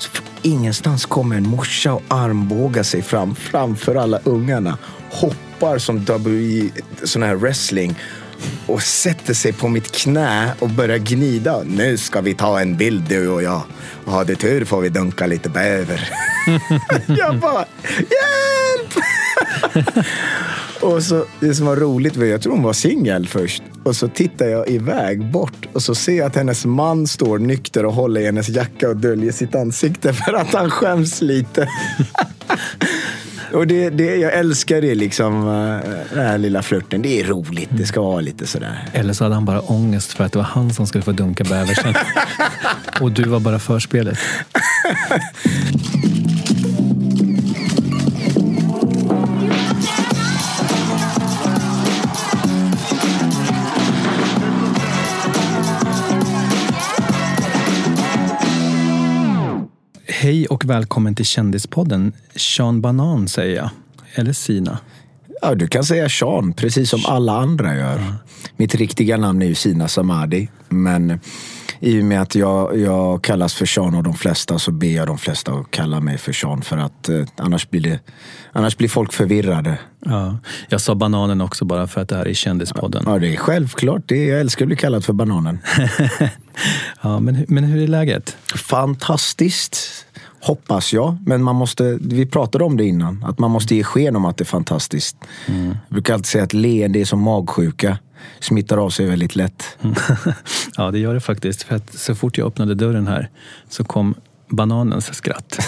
Så från ingenstans kommer en morsa och armbågar sig fram framför alla ungarna. Hoppar som WWE, sån här wrestling och sätter sig på mitt knä och börjar gnida. Nu ska vi ta en bild du och jag. Och har du tur får vi dunka lite bäver. jag bara, hjälp! och så, det som var roligt var, jag tror hon var singel först. Och så tittar jag iväg bort och så ser jag att hennes man står nykter och håller i hennes jacka och döljer sitt ansikte för att han skäms lite. och det, det, jag älskar det liksom, eh, den här lilla flörten. Det är roligt, det ska vara lite sådär. Eller så hade han bara ångest för att det var han som skulle få dunka bäversen. och du var bara förspelet. Hej och välkommen till Kändispodden. Sean Banan säger jag. Eller Sina. Ja, du kan säga Sean, precis som alla andra gör. Mitt riktiga namn är ju Sina Samadi. Men i och med att jag, jag kallas för Sean av de flesta så ber jag de flesta att kalla mig för Sean. För att eh, annars, blir det, annars blir folk förvirrade. Ja, jag sa bananen också bara för att det här är Kändispodden. Ja, det är självklart. Det är, jag älskar att bli kallad för bananen. ja, men, men hur är läget? Fantastiskt. Hoppas jag. Men man måste, vi pratade om det innan. Att man måste ge sken om att det är fantastiskt. Jag brukar alltid säga att leende är som magsjuka. Smittar av sig väldigt lätt. ja, det gör det faktiskt. För att så fort jag öppnade dörren här så kom bananens skratt.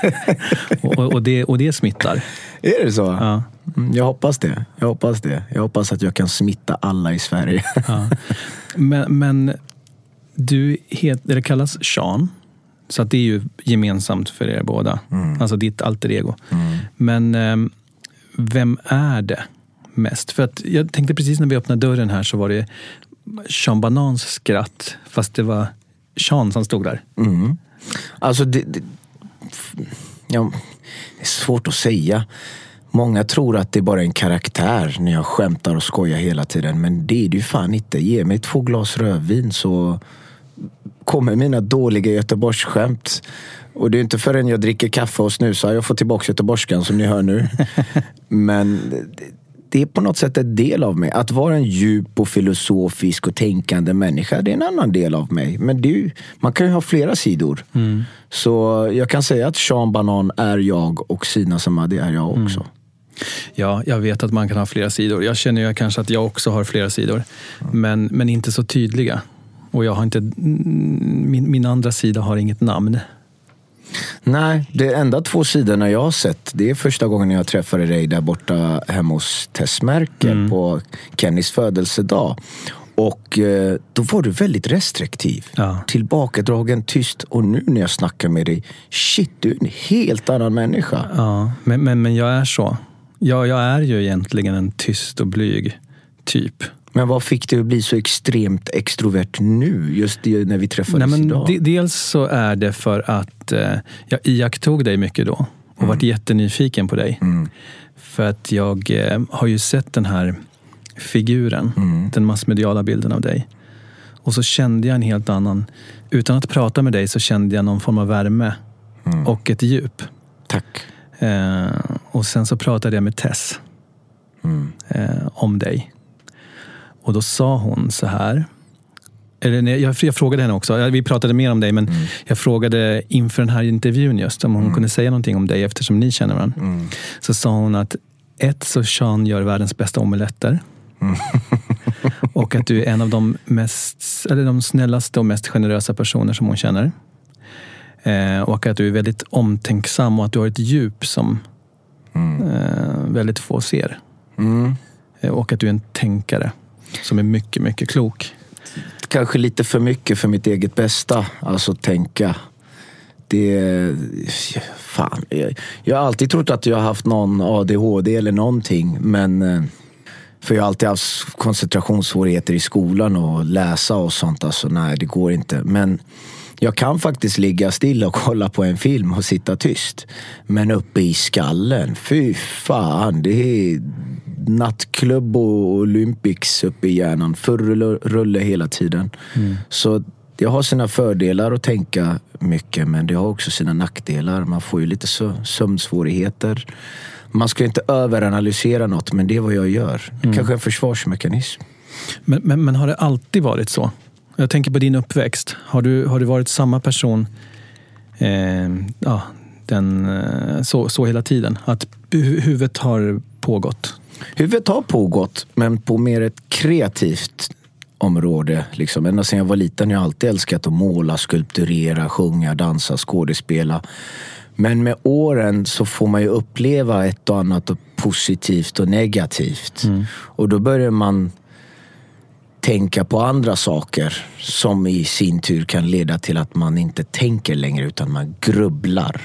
och, och, det, och det smittar. Är det så? Ja. Mm, Jag hoppas det. Jag hoppas det. Jag hoppas att jag kan smitta alla i Sverige. Ja. Men, men du het, det kallas Sean. Så att det är ju gemensamt för er båda. Alltså ditt alter ego. Men ehm, vem är det mest? För att jag tänkte precis när vi öppnade dörren här så var det Sean Banans skratt. Fast det var Sean som stod där. Alltså, det, det, ja, det är svårt att säga. Många tror att det bara är en karaktär när jag skämtar och skojar hela tiden. Men det är det ju fan inte. Ge mig två glas rödvin så kommer mina dåliga Göteborgsskämt. Och det är inte förrän jag dricker kaffe och snusar jag får tillbaka göteborgskan som ni hör nu. Men det, är på något sätt en del av mig. Att vara en djup och filosofisk och tänkande människa, det är en annan del av mig. Men det man kan ju ha flera sidor. Så jag kan säga att Sean Banan är jag och Sina Samadi är jag också. Ja, jag vet att man kan ha flera sidor. Jag känner ju kanske att jag också har flera sidor. Men, men inte så tydliga. Och jag har inte, min, min andra sida har inget namn. Nej, det enda två sidorna jag har sett, det är första gången jag träffade dig där borta hemma hos Tess Merkel på Kennys födelsedag. Och eh, då var du väldigt restriktiv. Ja. Tillbakadragen, tyst. Och nu när jag snackar med dig, shit, du är en helt annan människa. Ja, men, men, men jag är så. Ja, jag är ju egentligen en tyst och blyg typ. Men vad fick dig att bli så extremt extrovert nu? Just när vi träffades Nej, idag. de, dels så är det för att eh, jag iakttog dig mycket då och varit jättenyfiken på dig. För att jag eh, har ju sett den här figuren, den massmediala bilden av dig. Och så kände jag en helt annan, utan att prata med dig så kände jag någon form av värme och ett djup. Tack. Eh, och sen så pratade jag med Tess eh, om dig. Och då sa hon så här. Eller nej, jag, jag frågade henne också, vi pratade mer om dig, men jag frågade inför den här intervjun just om hon kunde säga någonting om dig eftersom ni känner varandra. Så sa hon att ett, så Sean gör världens bästa omeletter. och att du är en av de, mest, eller de snällaste och mest generösa personer som hon känner. Eh, och att du är väldigt omtänksam och att du har ett djup som eh, väldigt få ser. Eh, och att du är en tänkare som är mycket, mycket klok. Kanske lite för mycket för mitt eget bästa. Alltså tänka. Det... Fan. Jag, har alltid trott att jag har haft någon ADHD eller någonting. Men... Eh, för jag har alltid haft koncentrationssvårigheter i skolan och läsa och sånt. Alltså nej, det går inte. Men jag kan faktiskt ligga still och kolla på en film och sitta tyst. Men uppe i skallen, fy fan. Det är nattklubb och Olympics uppe i hjärnan. Full rulle, hela tiden. Så det har sina fördelar att tänka mycket men det har också sina nackdelar. Man får ju lite sö- sömnsvårigheter. Man ska inte överanalysera något men det är vad jag gör. Det kanske en försvarsmekanism. Men, men, men har det alltid varit så? Jag tänker på din uppväxt. Har du, har du varit samma person eh, ja, den, eh, så, så hela tiden? Att hu- huvudet har pågått? Huvudet har pågått, men på mer ett kreativt område. Liksom. Ända sedan jag var liten har jag alltid älskat att måla, skulpturera, sjunga, dansa, skådespela. Men med åren så får man ju uppleva ett och annat positivt och negativt. Och då börjar man tänka på andra saker som i sin tur kan leda till att man inte tänker längre utan man grubblar.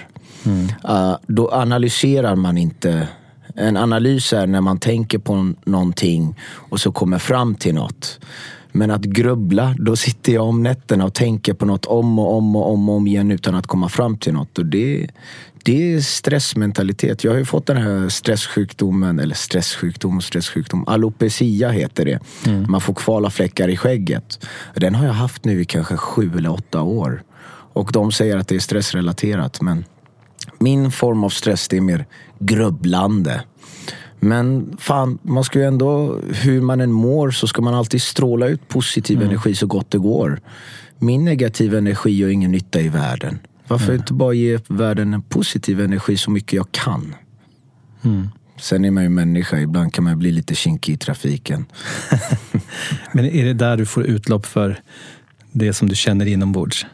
Uh, då analyserar man inte. En analys är när man tänker på någonting och så kommer fram till något. Men att grubbla, då sitter jag om nätterna och tänker på något om och om och om, och om igen utan att komma fram till något. Och det, det är stressmentalitet. Jag har ju fått den här stresssjukdomen, eller stresssjukdom, stresssjukdom. Alopecia heter det. Man får kvala fläckar i skägget. Den har jag haft nu i kanske sju eller åtta år. Och de säger att det är stressrelaterat. Men min form av stress det är mer grubblande. Men fan, man ska ju ändå, hur man än mår så ska man alltid stråla ut positiv energi så gott det går. Min negativa energi gör ingen nytta i världen. Varför inte bara ge världen en positiv energi så mycket jag kan? Sen är man ju människa, ibland kan man bli lite kinkig i trafiken. Men är det där du får utlopp för det som du känner inombords?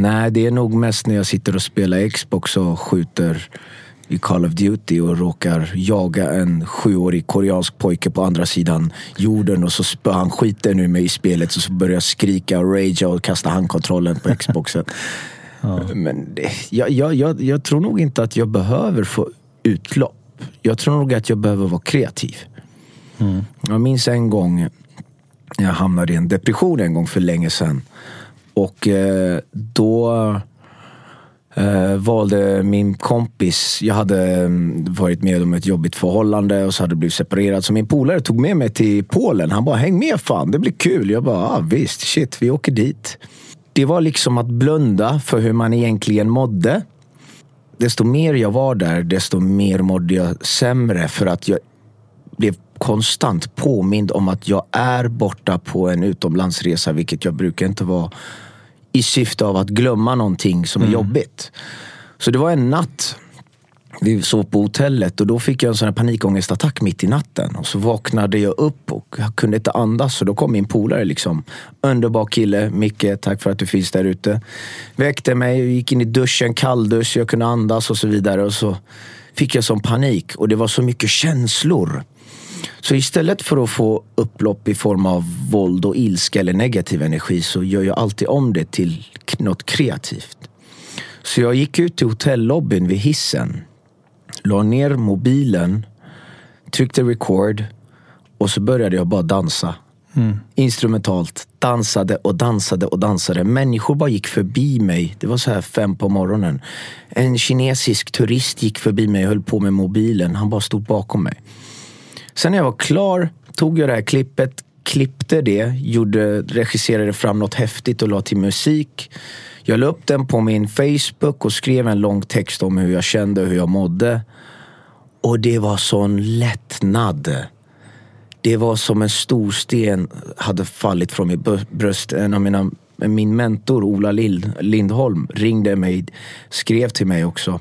Nej, det är nog mest när jag sitter och spelar Xbox och skjuter i Call of Duty och råkar jaga en sjuårig koreansk pojke på andra sidan jorden och så spöar han skiten ur mig i spelet och så börjar jag skrika och ragea och kasta handkontrollen på Xboxen. Men det, jag, jag, jag, jag tror nog inte att jag behöver få utlopp. Jag tror nog att jag behöver vara kreativ. Jag minns en gång jag hamnade i en depression en gång för länge sedan. Och eh, då eh, valde min kompis, jag hade mm, varit med om ett jobbigt förhållande och så hade det blivit separerat. Så min polare tog med mig till Polen. Han bara, häng med fan, det blir kul. Jag bara, ah, visst, shit, vi åker dit. Det var liksom att blunda för hur man egentligen mådde. Desto mer jag var där, desto mer mådde jag sämre för att jag blev konstant påmind om att jag är borta på en utomlandsresa, vilket jag brukar inte vara i syfte av att glömma någonting som är jobbigt. Så det var en natt. Vi sov på hotellet och då fick jag en sån här panikångestattack mitt i natten. Och så vaknade jag upp och jag kunde inte andas. Och då kom min polare liksom. Underbar kille, Micke, tack för att du finns där ute. Väckte mig, gick in i duschen, kalldusch, jag kunde andas och så vidare. Och så fick jag sån panik och det var så mycket känslor. Så istället för att få upplopp i form av våld och ilska eller negativ energi så gör jag alltid om det till något kreativt. Så jag gick ut till hotellobbyn vid hissen La ner mobilen, tryckte record och så började jag bara dansa. Instrumentalt. Dansade och dansade och dansade. Människor bara gick förbi mig. Det var så här fem på morgonen. En kinesisk turist gick förbi mig och höll på med mobilen. Han bara stod bakom mig. Sen när jag var klar tog jag det här klippet, klippte det, gjorde, regisserade fram något häftigt och la till musik. Jag la upp den på min Facebook och skrev en lång text om hur jag kände och hur jag mådde. Och det var sån lättnad. Det var som en stor sten hade fallit från mitt bröst. En av mina, min mentor Ola Lind, Lindholm ringde mig, skrev till mig också.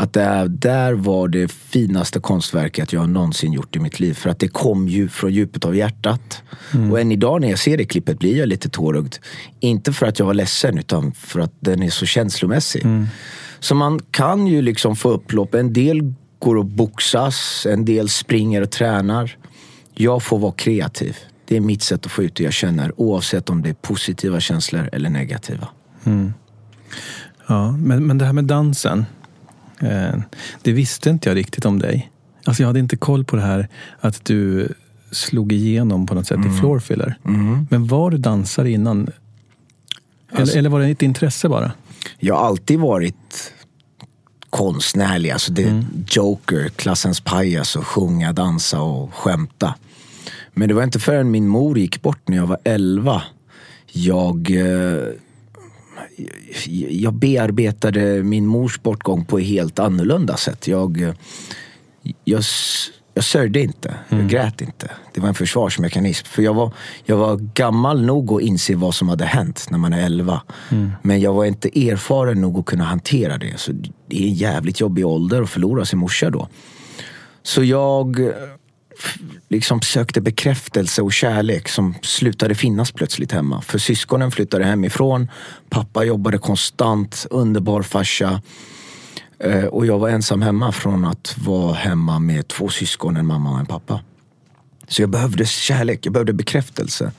Att det där var det finaste konstverket jag någonsin gjort i mitt liv. För att det kom ju från djupet av hjärtat. Och än idag när jag ser det klippet blir jag lite tårögd. Inte för att jag var ledsen utan för att den är så känslomässig. Så man kan ju liksom få upplopp. En del går och boxas, en del springer och tränar. Jag får vara kreativ. Det är mitt sätt att få ut det jag känner oavsett om det är positiva känslor eller negativa. Ja, men, men det här med dansen. Eh, det visste inte jag riktigt om dig. Alltså jag hade inte koll på det här att du slog igenom på något sätt i floorfiller. Men var du dansare innan? Eller, eller var det ett intresse bara? Jag har alltid varit konstnärlig. Alltså det Joker, klassens pajas och sjunga, dansa och skämta. Men det var inte förrän min mor gick bort när jag var 11. Jag, eh, jag bearbetade min mors bortgång på ett helt annorlunda sätt. Jag, jag, jag sörjde inte, jag grät inte. Det var en försvarsmekanism. För jag var, jag var gammal nog att inse vad som hade hänt när man är 11. Men jag var inte erfaren nog att kunna hantera det. Så det är en jävligt jobbig ålder att förlora sin morsa då. Så jag liksom sökte bekräftelse och kärlek som slutade finnas plötsligt hemma. För syskonen flyttade hemifrån. Pappa jobbade konstant, underbar farsa. Eh, och jag var ensam hemma från att vara hemma med två syskon, en mamma och en pappa. Så jag behövde kärlek, jag behövde bekräftelse.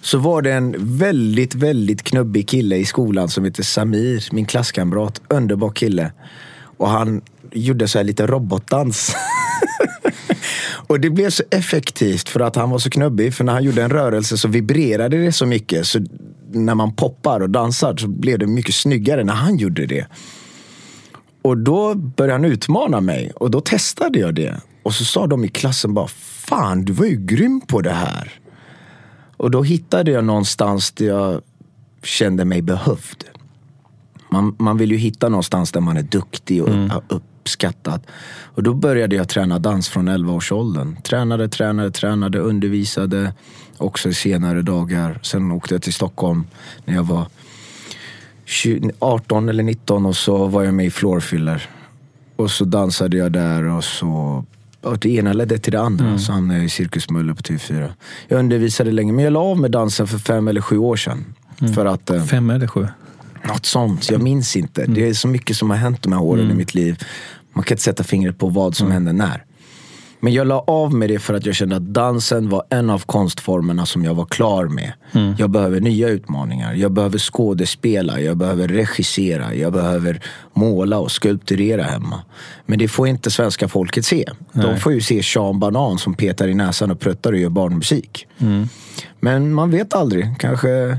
Så var det en väldigt, väldigt knubbig kille i skolan som heter Samir, min klasskamrat. Underbar kille. Och han gjorde så här lite robotdans. och det blev så effektivt för att han var så knubbig. För när han gjorde en rörelse så vibrerade det så mycket. Så när man poppar och dansar så blev det mycket snyggare när han gjorde det. Och då började han utmana mig och då testade jag det. Och så sa de i klassen bara, fan du var ju grym på det här. Och då hittade jag någonstans där jag kände mig behövd. Man, man vill ju hitta någonstans där man är duktig och upp, uppskattad. Och då började jag träna dans från 11-årsåldern. Tränade, tränade, tränade, undervisade också i senare dagar. Sen åkte jag till Stockholm när jag var 20, 18 eller 19 och så var jag med i Floorfiller. Och så dansade jag där och så och det ena ledde till det andra. Så hamnade jag i Cirkus Möller på TV4. Jag undervisade länge, men jag la av med dansen för fem eller sju år sedan. För att, eh, Fem eller sju? något sånt, jag minns inte. Det är så mycket som har hänt de här åren i mitt liv. Man kan inte sätta fingret på vad som hände när. Men jag la av med det för att jag kände att dansen var en av konstformerna som jag var klar med. Jag behöver nya utmaningar. Jag behöver skådespela, jag behöver regissera, jag behöver måla och skulpturera hemma. Men det får inte svenska folket se. De får ju se Sean Banan som petar i näsan och pruttar och gör barnmusik. Men man vet aldrig. Kanske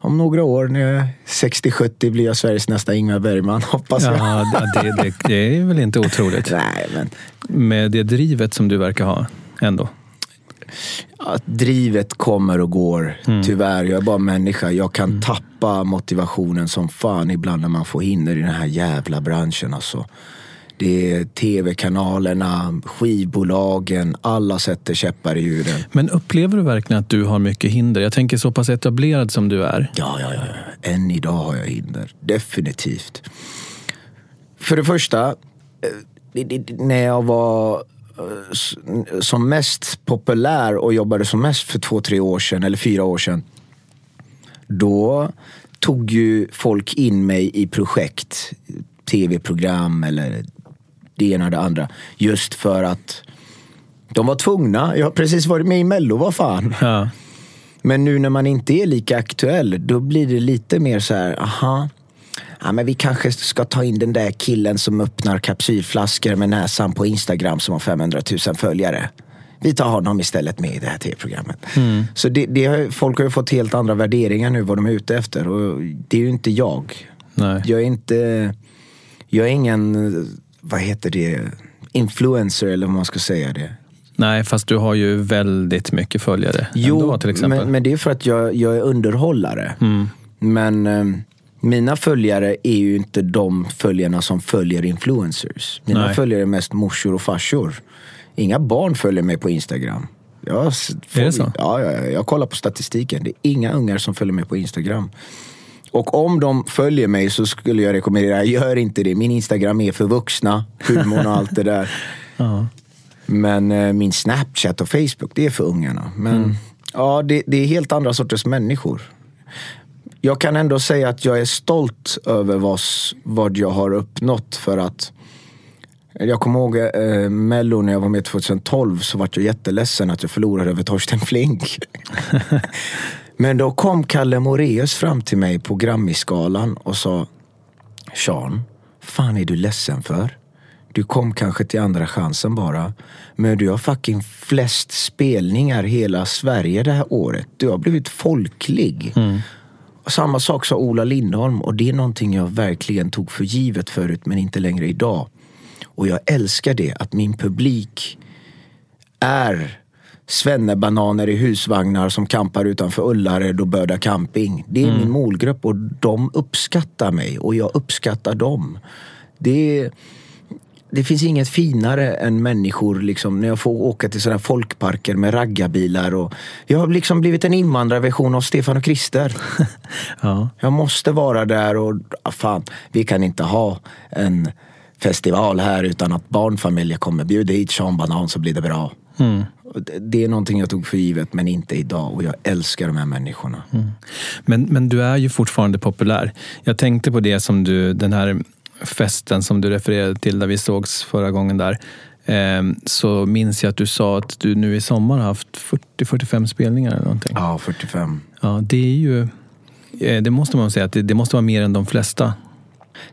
om några år, när jag är 60-70, blir jag Sveriges nästa Ingmar Bergman, hoppas jag. Ja, det, det, det är väl inte otroligt. Nej, men Med det drivet som du verkar ha ändå. att drivet kommer och går. Tyvärr, jag är bara människa. Jag kan tappa motivationen som fan ibland när man får hinder i den här jävla branschen. Alltså. Det är tv-kanalerna, skivbolagen, alla sätter käppar i hjulen. Men upplever du verkligen att du har mycket hinder? Jag tänker så pass etablerad som du är. Ja, ja, ja. Än idag har jag hinder. Definitivt. För det första, eh, när jag var eh, som mest populär och jobbade som mest för två, tre år sedan, eller fyra år sedan. Då tog ju folk in mig i projekt, tv-program eller det ena och det andra. Just för att de var tvungna. Jag har precis varit med i Mello, vad fan. Ja. Men nu när man inte är lika aktuell, då blir det lite mer så här, aha, ja, men vi kanske ska ta in den där killen som öppnar kapsylflaskor med näsan på Instagram som har 500 000 följare. Vi tar honom istället med i det här tv-programmet. Mm. Så det, det, folk har ju fått helt andra värderingar nu vad de är ute efter. Och det är ju inte jag. Nej. Jag är inte... Jag är ingen, vad heter det, influencer eller vad man ska säga det. Nej, fast du har ju väldigt mycket följare ändå, till exempel. men, men det är för att jag, jag är underhållare. Mm. Men eh, mina följare är ju inte de följarna som följer influencers. Mina Nej. följare är mest morsor och farsor. Inga barn följer mig på Instagram. Jag, får, Är det så? Ja, ja, jag kollar på statistiken. Det är inga ungar som följer mig på Instagram. Och om de följer mig så skulle jag rekommendera, gör inte det. Min Instagram är för vuxna, humorn och allt det där. Ja. Men eh, min Snapchat och Facebook, det är för ungarna. Men ja, det, det är helt andra sorters människor. Jag kan ändå säga att jag är stolt över vad, vad jag har uppnått för att jag kommer ihåg eh, Mello när jag var med 2012 så var jag jätteledsen att jag förlorade över Torsten Flink. Men då kom Kalle Moreus fram till mig på Grammisgalan och sa Sean, fan är du ledsen för? Du kom kanske till andra chansen bara. Men du har fucking flest spelningar hela Sverige det här året. Du har blivit folklig. Och Samma sak sa Ola Lindholm och det är någonting jag verkligen tog för givet förut men inte längre idag. Och jag älskar det, att min publik är svennebananer i husvagnar som kampar utanför Ullared och Böda camping. Det är min målgrupp och de uppskattar mig och jag uppskattar dem. Det, det finns inget finare än människor liksom, när jag får åka till sådana folkparker med raggarbilar. Och, jag har liksom blivit en invandrarversion av Stefan och Krister. Ja. Jag måste vara där och fan, vi kan inte ha en festival här utan att barnfamiljer kommer. Bjud hit Sean Banan så blir det bra. Och det- är någonting jag tog för givet men inte idag och jag älskar de här människorna. Men, men du är ju fortfarande populär. Jag tänkte på det som du, den här festen som du refererade till där vi sågs förra gången där. Eh, så minns jag att du sa att du nu i sommar har haft 40-45 spelningar eller någonting. Ja, 45. Ja, det är ju... eh, Det måste man säga att det, det måste vara mer än de flesta.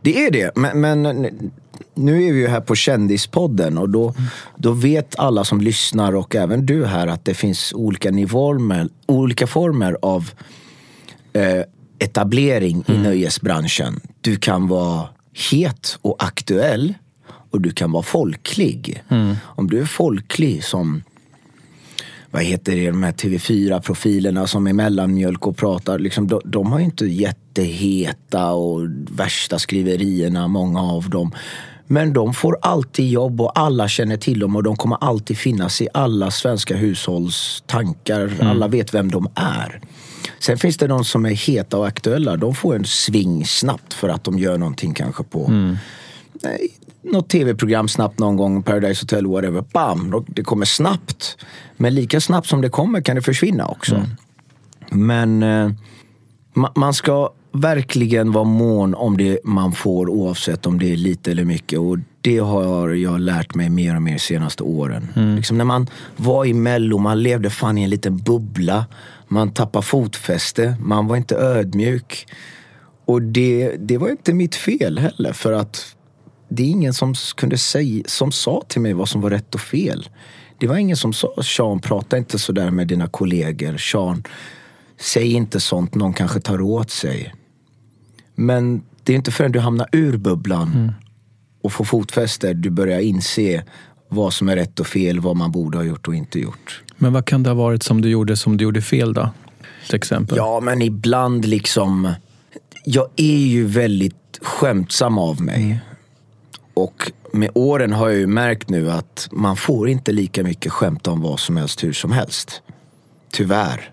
Det är det, men, men nu är vi ju här på Kändispodden och då, då vet alla som lyssnar och även du här att det finns olika nivåer, olika former av eh, etablering i nöjesbranschen. Du kan vara het och aktuell och du kan vara folklig. Om du är folklig som vad heter det, de här TV4-profilerna som är mellanmjölk och pratar. Liksom, de, de har ju inte jätteheta och värsta skriverierna, många av dem. Men de får alltid jobb och alla känner till dem och de kommer alltid finnas i alla svenska hushålls tankar. Alla vet vem de är. Sen finns det de som är heta och aktuella. De får en sving snabbt för att de gör någonting kanske på nej, något tv-program snabbt någon gång, Paradise Hotel, whatever. Bam! Det kommer snabbt. Men lika snabbt som det kommer kan det försvinna också. Men eh, ma- man ska verkligen vara mån om det man får oavsett om det är lite eller mycket. Och det har jag lärt mig mer och mer de senaste åren. Liksom när man var i mello, man levde fan i en liten bubbla. Man tappade fotfäste, man var inte ödmjuk. Och det, det var inte mitt fel heller för att det är ingen som kunde säga, som sa till mig vad som var rätt och fel. Det var ingen som sa, Sean prata inte sådär med dina kollegor. Sean, säg inte sånt, någon kanske tar åt sig. Men det är inte förrän du hamnar ur bubblan och får fotfäste du börjar inse vad som är rätt och fel, vad man borde ha gjort och inte gjort. Men vad kan det ha varit som du gjorde som du gjorde fel då? Till exempel. Ja, men ibland liksom... Jag är ju väldigt skämtsam av mig. Och med åren har jag ju märkt nu att man får inte lika mycket skämta om vad som helst hur som helst. Tyvärr.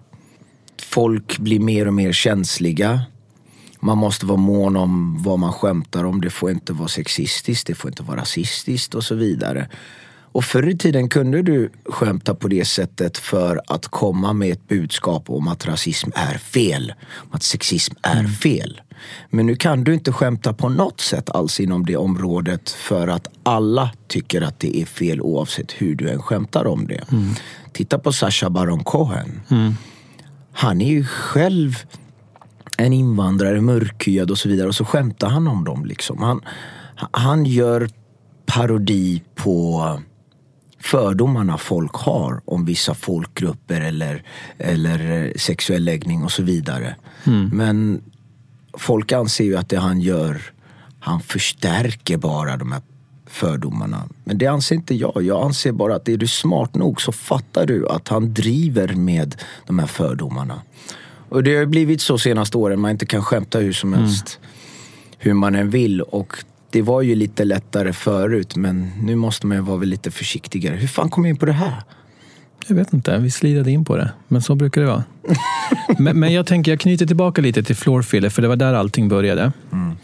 Folk blir mer och mer känsliga. Man måste vara mån om vad man skämtar om. Det får inte vara sexistiskt, det får inte vara rasistiskt och så vidare. Och förr i tiden kunde du skämta på det sättet för att komma med ett budskap om att rasism är fel. Att sexism är fel. Men nu kan du inte skämta på något sätt alls inom det området för att alla tycker att det är fel oavsett hur du än skämtar om det. Titta på Sacha Baron Cohen. Han är ju själv en invandrare, mörkhyad och så vidare. Och så skämtar han om dem. Liksom. Han, han gör parodi på fördomarna folk har om vissa folkgrupper eller, eller sexuell läggning och så vidare. Mm. Men folk anser ju att det han gör, han förstärker bara de här fördomarna. Men det anser inte jag. Jag anser bara att är du smart nog så fattar du att han driver med de här fördomarna. Och det har blivit så senaste åren, man inte kan skämta hur som mm. helst. Mm. Hur man än vill. Och det var ju lite lättare förut men nu måste man ju vara lite försiktigare. Hur fan kom jag in på det här? Jag vet inte, vi slirade in på det. Men så brukar det vara. men, men, jag tänker, jag knyter tillbaka lite till Floorfiller för det var där allting började. Mm.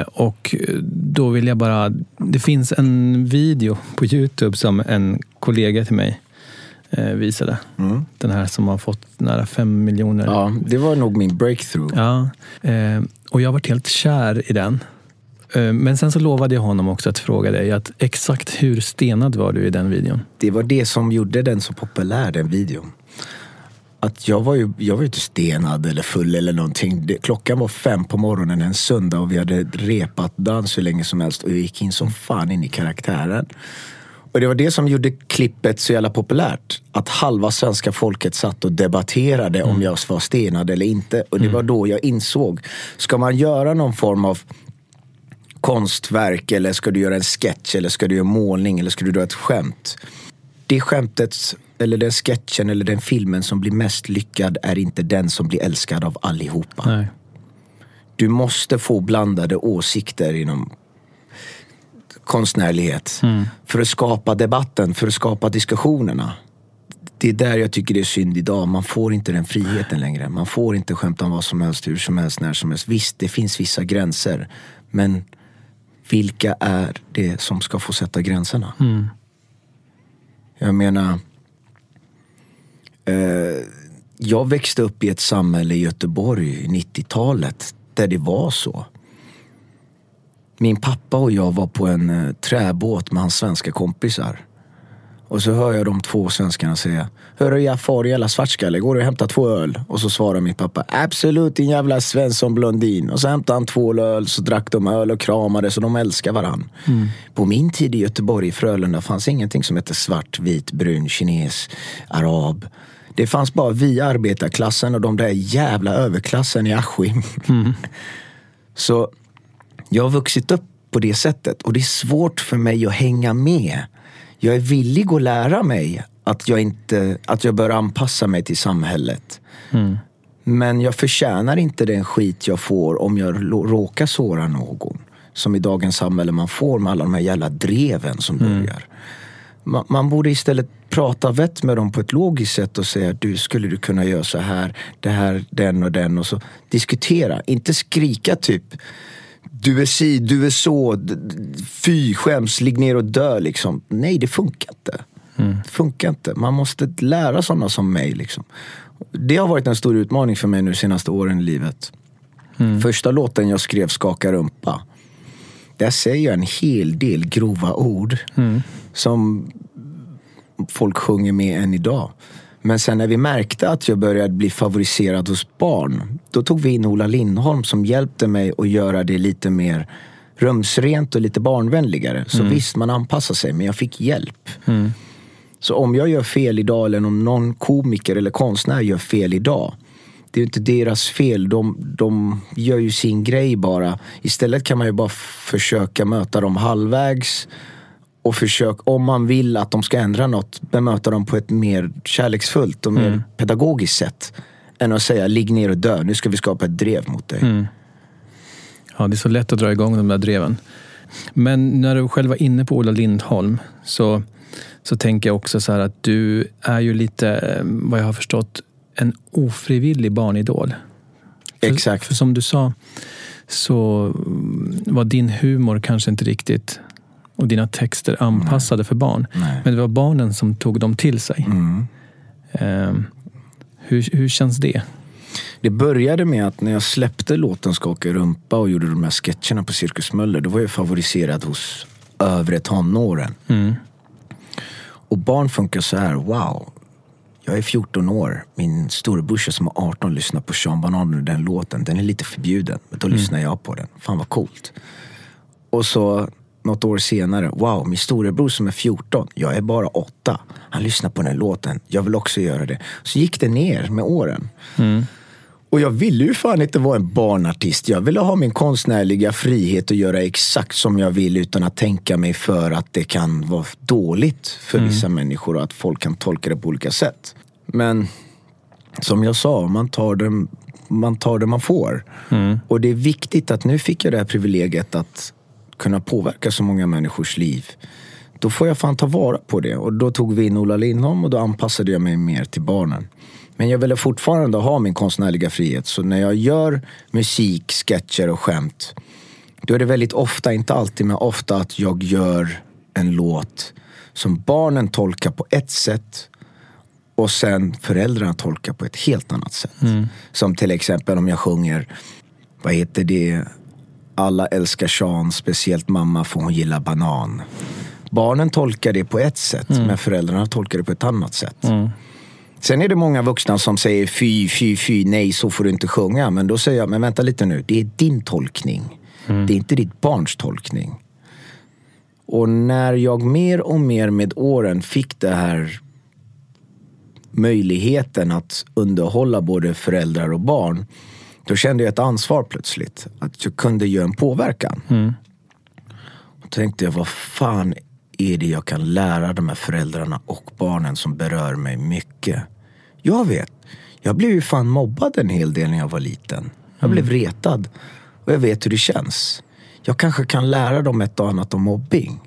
Eh, och då vill jag bara, det finns en video på Youtube som en kollega till mig visade. Mm. Den här som har fått nära fem miljoner. Ja, det var nog min breakthrough. Ja, eh, och jag varit helt kär i den. Eh, men sen så lovade jag honom också att fråga dig att exakt hur stenad var du i den videon? Det var det som gjorde den så populär, den videon. Att jag var ju jag var inte stenad eller full eller någonting. Det, klockan var fem på morgonen en söndag och vi hade repat dans hur länge som helst och jag gick in som fan in i karaktären. Och det var det som gjorde klippet så jävla populärt. Att halva svenska folket satt och debatterade mm. om jag var stenad eller inte. Och det mm. var då jag insåg, ska man göra någon form av konstverk eller ska du göra en sketch eller ska du göra målning eller ska du dra ett skämt. Det skämtet eller den sketchen eller den filmen som blir mest lyckad är inte den som blir älskad av allihopa. Nej. Du måste få blandade åsikter inom konstnärlighet. Mm. För att skapa debatten, för att skapa diskussionerna. Det är där jag tycker det är synd idag. Man får inte den friheten längre. Man får inte skämta om vad som helst, hur som helst, när som helst. Visst, det finns vissa gränser. Men vilka är det som ska få sätta gränserna? Mm. Jag menar, eh, jag växte upp i ett samhälle i Göteborg, 90-talet, där det var så. Min pappa och jag var på en eh, träbåt med hans svenska kompisar. Och så hör jag de två svenskarna säga Hörru Jafar jävla svartskalle, går du och hämtar två öl? Och så svarar min pappa Absolut din jävla Svensson blondin. Och så hämtade han två öl, så drack de öl och kramades och de älskar varann. Mm. På min tid i Göteborg, i Frölunda, fanns ingenting som hette svart, vit, brun, kines, arab. Det fanns bara vi arbetarklassen och de där jävla överklassen i Askim. Mm. så jag har vuxit upp på det sättet och det är svårt för mig att hänga med jag är villig att lära mig att jag, inte, att jag bör anpassa mig till samhället. Mm. Men jag förtjänar inte den skit jag får om jag råkar såra någon. Som i dagens samhälle man får med alla de här jävla dreven som mm. börjar. Man, man, borde istället prata vett med dem på ett logiskt sätt och säga du skulle du kunna göra så här, det här, den och den och så diskutera. Inte skrika typ du är si, du är så, fy, skäms, ligg ner och dö liksom. Nej, det funkar inte. Mm. Det funkar inte. Man måste lära sådana som mig. Liksom. Det har varit en stor utmaning för mig nu senaste åren i livet. Mm. Första låten jag skrev, Skaka rumpa. Där säger jag en hel del grova ord. Mm. Som folk sjunger med än idag. Men sen när vi märkte att jag började bli favoriserad hos barn, då tog vi in Ola Lindholm som hjälpte mig att göra det lite mer rumsrent och lite barnvänligare. Så mm. visst, man anpassar sig, men jag fick hjälp. Mm. Så om jag gör fel idag, eller om någon komiker eller konstnär gör fel idag, det är inte deras fel. De, de gör ju sin grej bara. Istället kan man ju bara försöka möta dem halvvägs och försök, om man vill att de ska ändra något, bemöta dem på ett mer kärleksfullt och mer mm. pedagogiskt sätt. Än att säga ligg ner och dö, nu ska vi skapa ett drev mot dig. Mm. Ja, det är så lätt att dra igång de där dreven. Men när du själv var inne på Ola Lindholm så, så tänker jag också så här att du är ju lite, vad jag har förstått, en ofrivillig barnidol. Exakt. För, för som du sa så var din humor kanske inte riktigt och dina texter anpassade Nej. för barn. Nej. Men det var barnen som tog dem till sig. Mm. Um, hur, hur känns det? Det började med att när jag släppte låten Skaka rumpa och gjorde de här sketcherna på Cirkus Möller, då var jag favoriserad hos övre tonåren. Mm. Och barn funkar så här, wow. Jag är 14 år. Min storebrorsa som är 18 lyssnar på Sean Banan och den låten. Den är lite förbjuden, men då lyssnar jag på den. Fan vad coolt. Och så något år senare, wow, min storebror som är 14, jag är bara 8. Han lyssnar på den här låten, jag vill också göra det. Så gick det ner med åren. Och jag ville ju fan inte vara en barnartist. Jag ville ha min konstnärliga frihet och göra exakt som jag vill utan att tänka mig för att det kan vara dåligt för vissa människor och att folk kan tolka det på olika sätt. Men som jag sa, man tar det man, tar det man får. Och det är viktigt att nu fick jag det här privilegiet att kunna påverka så många människors liv. Då får jag fan ta vara på det. Och då tog vi in Ola Lindholm och då anpassade jag mig mer till barnen. Men jag ville fortfarande ha min konstnärliga frihet. Så när jag gör musik, sketcher och skämt då är det väldigt ofta, inte alltid, men ofta att jag gör en låt som barnen tolkar på ett sätt och sen föräldrarna tolkar på ett helt annat sätt. Som till exempel om jag sjunger, vad heter det, alla älskar Sean, speciellt mamma för hon gillar banan. Barnen tolkar det på ett sätt, men föräldrarna tolkar det på ett annat sätt. Sen är det många vuxna som säger fy, fy, fy, nej, så får du inte sjunga. Men då säger jag, men vänta lite nu, det är din tolkning. Det är inte ditt barns tolkning. Och när jag mer och mer med åren fick det här möjligheten att underhålla både föräldrar och barn. Då kände jag ett ansvar plötsligt. Att jag kunde göra en påverkan. Då tänkte jag, vad fan är det jag kan lära de här föräldrarna och barnen som berör mig mycket? Jag vet. Jag blev ju fan mobbad en hel del när jag var liten. Jag blev retad. Och jag vet hur det känns. Jag kanske kan lära dem ett och annat om mobbing.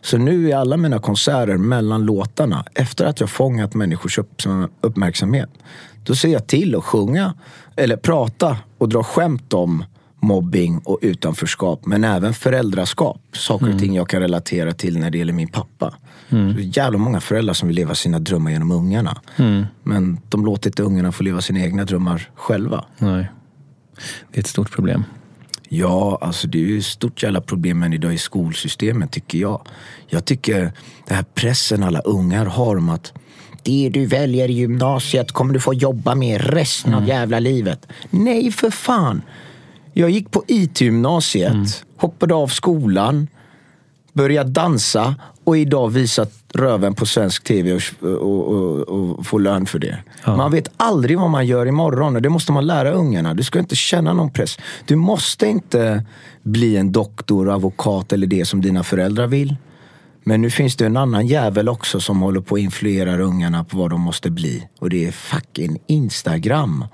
Så nu i alla mina konserter mellan låtarna, efter att jag fångat människors upp- uppmärksamhet, då ser jag till att sjunga, eller prata och dra skämt om mobbing och utanförskap, men även föräldraskap. Saker och ting jag kan relatera till när det gäller min pappa. Så det är jävla många föräldrar som vill leva sina drömmar genom ungarna. Men de låter inte ungarna få leva sina egna drömmar själva. Nej. Det är ett stort problem. Ja, alltså det är ju ett stort jävla problem än idag i skolsystemet tycker jag. Jag tycker den här pressen alla ungar har om att det du väljer i gymnasiet kommer du få jobba med resten av jävla livet. Nej, för fan. Jag gick på IT-gymnasiet, hoppade av skolan, började dansa och idag visat röven på svensk tv och, och, och, och få lön för det. Man vet aldrig vad man gör imorgon och det måste man lära ungarna. Du ska inte känna någon press. Du måste inte bli en doktor, advokat eller det som dina föräldrar vill. Men nu finns det en annan jävel också som håller på att influera ungarna på vad de måste bli. Och det är fucking Instagram.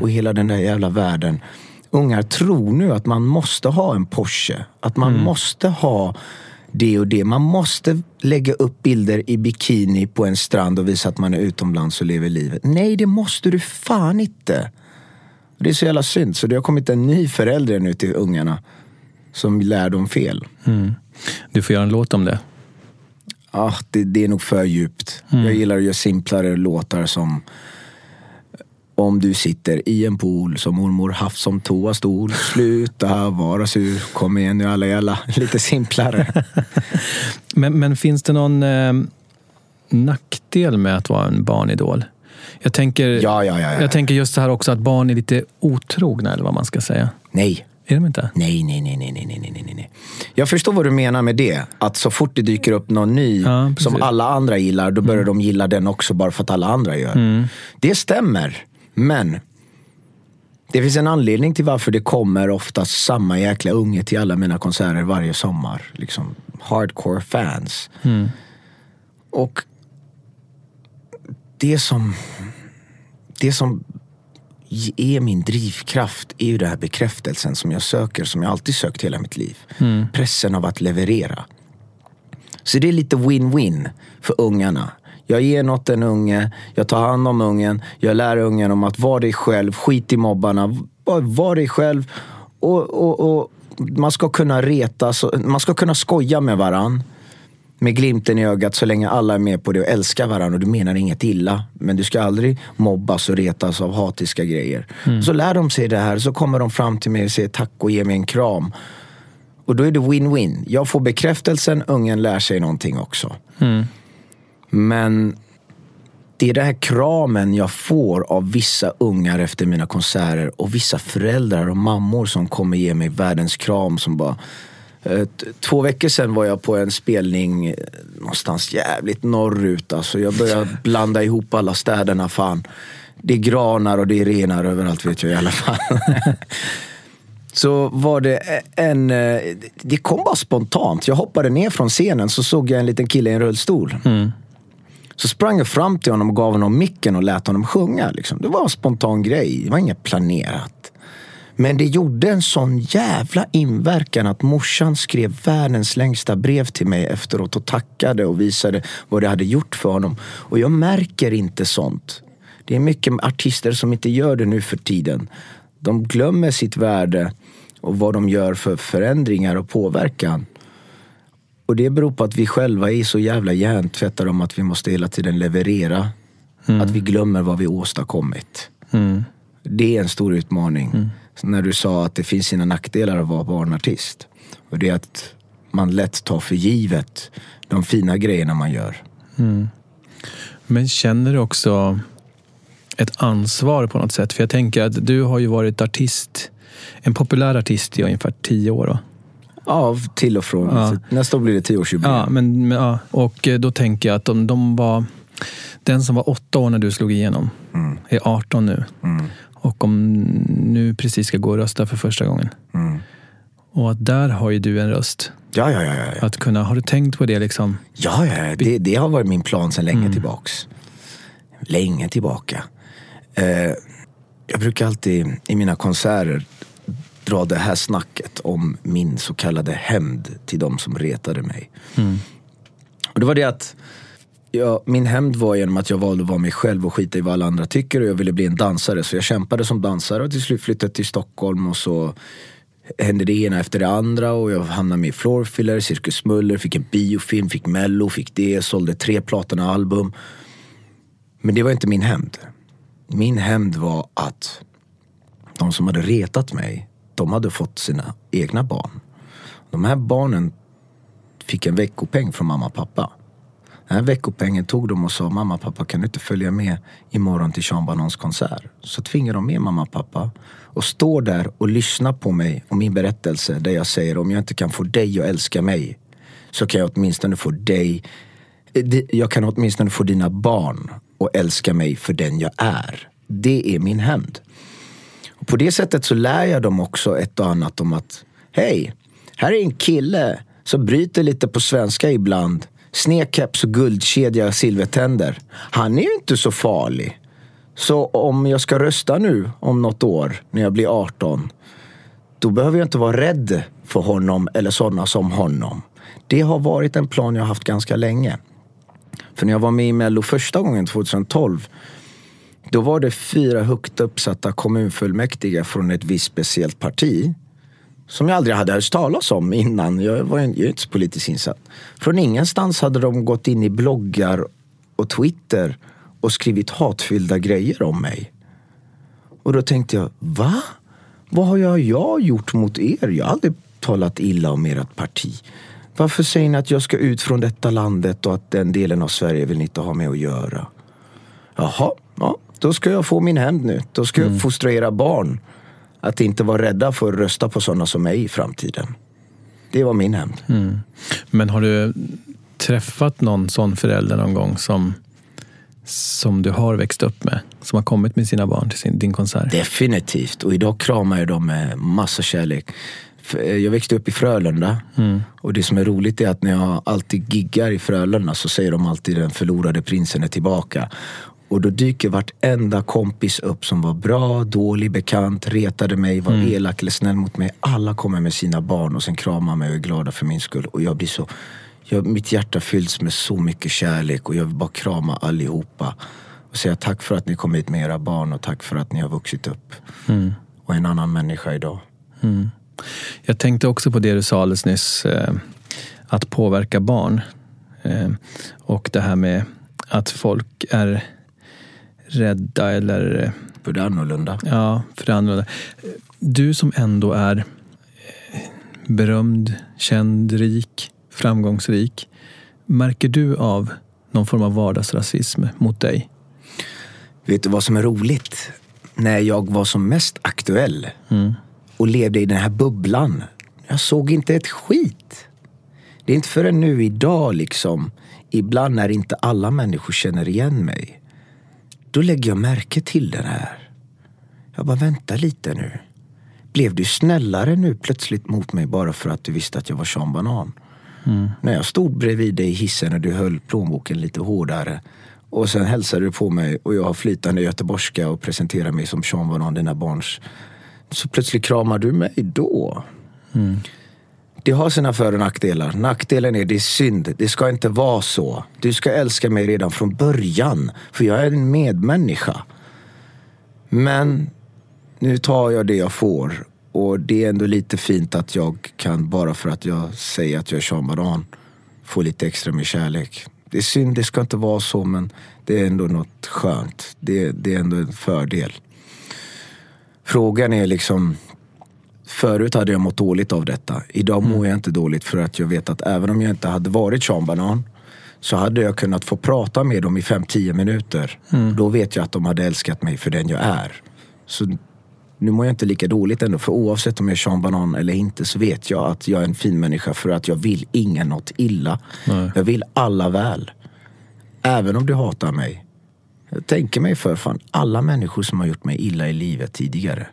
Och hela den där jävla världen. Ungar tror nu att man måste ha en Porsche. Att man måste ha det och det. Man måste lägga upp bilder i bikini på en strand och visa att man är utomlands och lever livet. Nej, det måste du fan inte. Det är så jävla synd. Så det har kommit en ny förälder nu till ungarna som lär dem fel. Du får göra en låt om det. Ah, det, det är nog för djupt. Jag gillar att göra simplare låtar som om du sitter i en pool som mormor haft som toastol. Sluta vara sur. Kom igen nu alla jävla. Lite simplare. Men, men finns det någon eh, nackdel med att vara en barnidol? Jag tänker, Ja, ja, ja, ja. jag tänker just det här också att barn är lite otrogna, eller vad man ska säga. Nej. Är de inte? Nej, nej, nej, nej, nej, nej, nej, nej. Jag förstår vad du menar med det. Att så fort det dyker upp någon ny ja, som alla andra gillar, då börjar mm. de gilla den också bara för att alla andra gör mm. det. stämmer, men det finns en anledning till varför det kommer oftast samma jäkla unge till alla mina konserter varje sommar. Liksom hardcore fans. Mm. Och det som, det som är min drivkraft är ju den här bekräftelsen som jag söker, som jag alltid sökt hela mitt liv. Pressen av att leverera. Så det är lite win-win för ungarna. Jag ger något en unge, jag tar hand om ungen, jag lär ungen om att vara dig själv, skit i mobbarna, bara var dig själv. Och, och, och man ska kunna reta, man ska kunna skoja med varann med glimten i ögat så länge alla är med på det och älskar varandra och du menar inget illa. Men du ska aldrig mobbas och retas av hatiska grejer. Så lär de sig det här, så kommer de fram till mig och säger tack och ger mig en kram. Och då är det win-win. Jag får bekräftelsen, ungen lär sig någonting också. Men det är den här kramen jag får av vissa ungar efter mina konserter och vissa föräldrar och mammor som kommer ge mig världens kram som bara Två veckor sedan var jag på en spelning eh, någonstans jävligt norrut. Alltså jag började blanda ihop alla städerna. Fan. Det är granar och det är renar överallt vet jag i alla fall. Så var det en... eh, Det kom bara spontant. Jag hoppade ner från scenen så såg jag en liten kille i en rullstol. Så sprang jag fram till honom och gav honom micken och lät honom sjunga. Liksom. Det var en spontan grej. Det var inget planerat. Men det gjorde en sån jävla inverkan att morsan skrev världens längsta brev till mig efteråt och tackade och visade vad det hade gjort för honom. Och jag märker inte sånt. Det är mycket artister som inte gör det nu för tiden. De glömmer sitt värde och vad de gör för förändringar och påverkan. Och det beror på att vi själva är så jävla hjärntvättade om att vi måste hela tiden leverera. Att vi glömmer vad vi åstadkommit. Det är en stor utmaning. Så när du sa att det finns sina nackdelar att vara barnartist. Och det är att man lätt tar för givet de fina grejerna man gör. Men känner du också ett ansvar på något sätt? För jag tänker att du har ju varit artist, en populär artist i ungefär tio år. Va? Ja, till och från. Ja. Nästa år blir det tioårsjubileum. Ja, men, men, ja. Och eh, då tänker jag att de, de var... Den som var åtta år när du slog igenom är 18 nu. Och om nu precis ska gå och rösta för första gången. Och att där har ju du en röst. Ja, ja, ja. ja, ja. Att kunna, har du tänkt på det liksom? Ja, ja det, det har varit min plan sedan länge tillbaks. Länge tillbaka. Eh, jag brukar alltid i mina konserter dra det här snacket om min så kallade hämnd till de som retade mig. Och det var det att Ja, min hämnd var genom att jag valde att vara mig själv och skita i vad alla andra tycker och jag ville bli en dansare. Så jag kämpade som dansare och till slut flyttade till Stockholm och så hände det ena efter det andra och jag hamnade med i Floorfiller, Cirkus Muller, fick en biofilm, fick mello, fick det, sålde tre platina album. Men det var inte min hämnd. Min hämnd var att de som hade retat mig, de hade fått sina egna barn. De här barnen fick en veckopeng från mamma och pappa. Den här veckopengen tog de och sa mamma pappa kan du inte följa med imorgon till Sean Banons konsert? Så tvingar de med mamma och pappa och står där och lyssnar på mig och min berättelse där jag säger om jag inte kan få dig att älska mig så kan jag åtminstone få dig jag kan åtminstone få dina barn att älska mig för den jag är. Det är min hämnd. På det sättet så lär jag dem också ett och annat om att hej, här är en kille som bryter lite på svenska ibland. Snedkeps och guldkedja, silvertänder. Han är ju inte så farlig. Så om jag ska rösta nu om något år när jag blir 18 då behöver jag inte vara rädd för honom eller sådana som honom. Det har varit en plan jag haft ganska länge. För när jag var med i Mello första gången 2012 då var det fyra högt uppsatta kommunfullmäktige från ett visst speciellt parti som jag aldrig hade hört talas om innan. Jag var ju inte så politiskt insatt. Från ingenstans hade de gått in i bloggar och Twitter och skrivit hatfyllda grejer om mig. Och då tänkte jag, va? Vad har jag, jag gjort mot er? Jag har aldrig talat illa om ert parti. Varför säger ni att jag ska ut från detta landet och att den delen av Sverige vill ni inte ha med att göra? Jaha, ja, då ska jag få min hämnd nu. Då ska jag fostra era barn att inte vara rädda för att rösta på sådana som mig i framtiden. Det var min hämnd. Men har du träffat någon sån förälder någon gång som, som du har växt upp med? Som har kommit med sina barn till sin, din konsert? Definitivt. Och idag kramar jag dem med massa kärlek. Eh, Jag växte upp i Frölunda. Och det som är roligt är att när jag alltid giggar i Frölunda så säger de alltid den förlorade prinsen är tillbaka. Och då dyker vartenda kompis upp som var bra, dålig, bekant, retade mig, var elak eller snäll mot mig. Alla kommer med sina barn och sen kramar mig och är glada för min skull. Och jag blir så... Jag, mitt hjärta fylls med så mycket kärlek och jag vill bara krama allihopa. Och säga tack för att ni kom hit med era barn och tack för att ni har vuxit upp. Och är en annan människa idag. Jag tänkte också på det du sa alldeles nyss, eh, att påverka barn. Eh, och det här med att folk är rädda eller För det annorlunda. ja, för det andra. Du som ändå är eh, berömd, känd, rik, framgångsrik. Märker du av någon form av vardagsrasism mot dig? Vet du vad som är roligt? När jag var som mest aktuell och levde i den här bubblan. Jag såg inte ett skit. Det är inte förrän nu idag liksom, ibland när inte alla människor känner igen mig. Då lägger jag märke till det här. Jag bara, vänta lite nu. Blev du snällare nu plötsligt mot mig bara för att du visste att jag var Sean Banan? När jag stod bredvid dig i hissen och du höll plånboken lite hårdare och sen hälsade du på mig och jag har flytande göteborgska och presenterar mig som Sean Banan, dina barns. Så plötsligt kramar du mig då. Det har sina för och nackdelar. Nackdelen är det är synd. Det ska inte vara så. Du ska älska mig redan från början. För jag är en medmänniska. Men nu tar jag det jag får. Och det är ändå lite fint att jag kan, bara för att jag säger att jag är Sean Banan, få lite extra med kärlek. Det är synd, det ska inte vara så, men det är ändå något skönt. Det, det är ändå en fördel. Frågan är liksom, Förut hade jag mått dåligt av detta. Idag mår jag inte dåligt för att jag vet att även om jag inte hade varit Sean Banan så hade jag kunnat få prata med dem i 5-10 minuter. Då vet jag att de hade älskat mig för den jag är. Så nu mår jag inte lika dåligt ändå. För oavsett om jag är Sean Banan eller inte så vet jag att jag är en fin människa för att jag vill ingen något illa. Jag vill alla väl. Även om du hatar mig. Jag tänker mig för fan, alla människor som har gjort mig illa i livet tidigare.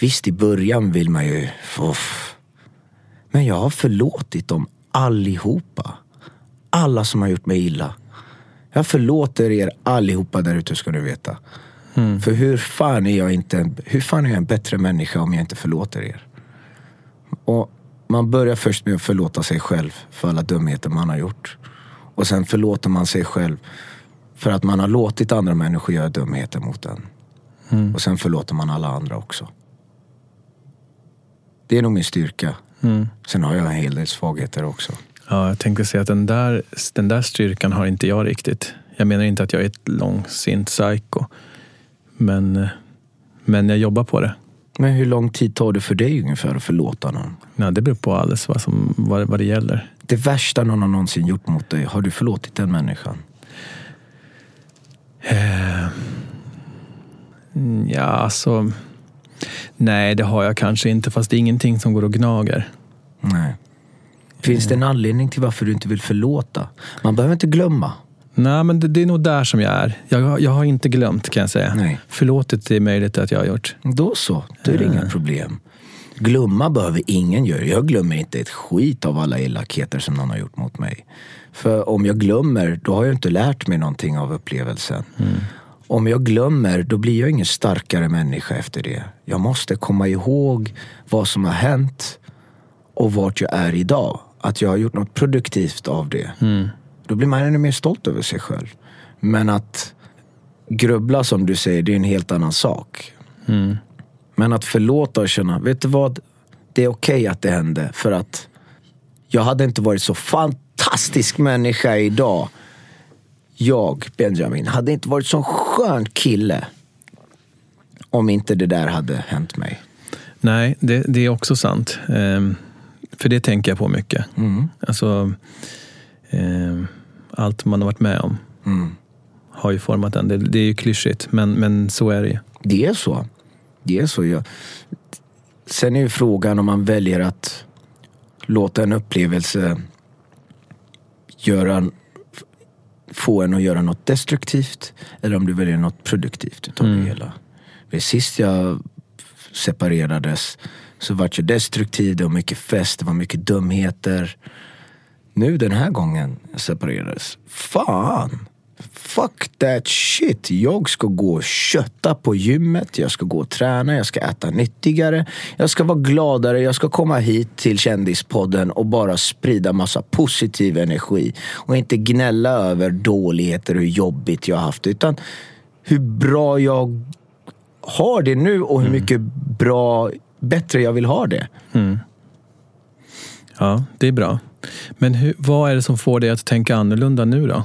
Visst, i början vill man ju... Uff. Men jag har förlåtit dem allihopa. Alla som har gjort mig illa. Jag förlåter er allihopa där ute ska du veta. För hur fan, är jag inte hur fan är jag en bättre människa om jag inte förlåter er? Och man börjar först med att förlåta sig själv för alla dumheter man har gjort. Och sen förlåter man sig själv för att man har låtit andra människor göra dumheter mot en. Och sen förlåter man alla andra också. Det är nog min styrka. Sen har jag en hel del svagheter också. Ja, jag tänkte säga att den där, den där styrkan har inte jag riktigt. Jag menar inte att jag är ett långsint psycho. Men, eh, men jag jobbar på det. Men hur lång tid tar det för dig ungefär att förlåta någon? Ja, det beror på alldeles vad, som, vad, vad det gäller. Det värsta någon har någonsin gjort mot dig, har du förlåtit den människan? Mm, Ja, alltså... Nej, det har jag kanske inte. Fast det är ingenting som går och gnager. Nej. Finns det en anledning till varför du inte vill förlåta? Man behöver inte glömma. Nej, men det, det är nog där som jag är. Jag, jag har inte glömt kan jag säga. Nej. Förlåtit det är möjligt att jag har gjort. Då så, då är det inga problem. Glömma behöver ingen göra. Jag glömmer inte ett skit av alla elakheter som någon har gjort mot mig. För om jag glömmer, då har jag inte lärt mig någonting av upplevelsen. Om jag glömmer, då blir jag ingen starkare människa efter det. Jag måste komma ihåg vad som har hänt och vart jag är idag. Att jag har gjort något produktivt av det. Då blir man ännu mer stolt över sig själv. Men att grubbla som du säger, det är en helt annan sak. Men att förlåta och känna, vet du vad? Det är okej att det hände. För att jag hade inte varit så fantastisk människa idag. Jag, Benjamin, hade inte varit så skön kille. Om inte det där hade hänt mig. Nej, det, det är också sant. Ehm, för det tänker jag på mycket. Alltså, ehm, allt man har varit med om har ju format en. Det, det är ju klyschigt, men, men så är det ju. Det är så. Det är så. Jag... Sen är ju frågan om man väljer att låta en upplevelse göra, få en att göra något destruktivt eller om du väljer något produktivt utav det hela. För sist jag separerades så vart jag destruktiv, det var mycket fest, det var mycket dumheter. Nu den här gången jag separerades, fan! Fuck that shit. Jag ska gå och kötta på gymmet, jag ska gå och träna, jag ska äta nyttigare. Jag ska vara gladare, jag ska komma hit till Kändispodden och bara sprida massa positiv energi. Och inte gnälla över dåligheter och hur jobbigt jag har haft. Utan hur bra jag har det nu och hur mycket bra, bättre jag vill ha det. Ja, det är bra. Men hur, vad är det som får dig att tänka annorlunda nu då?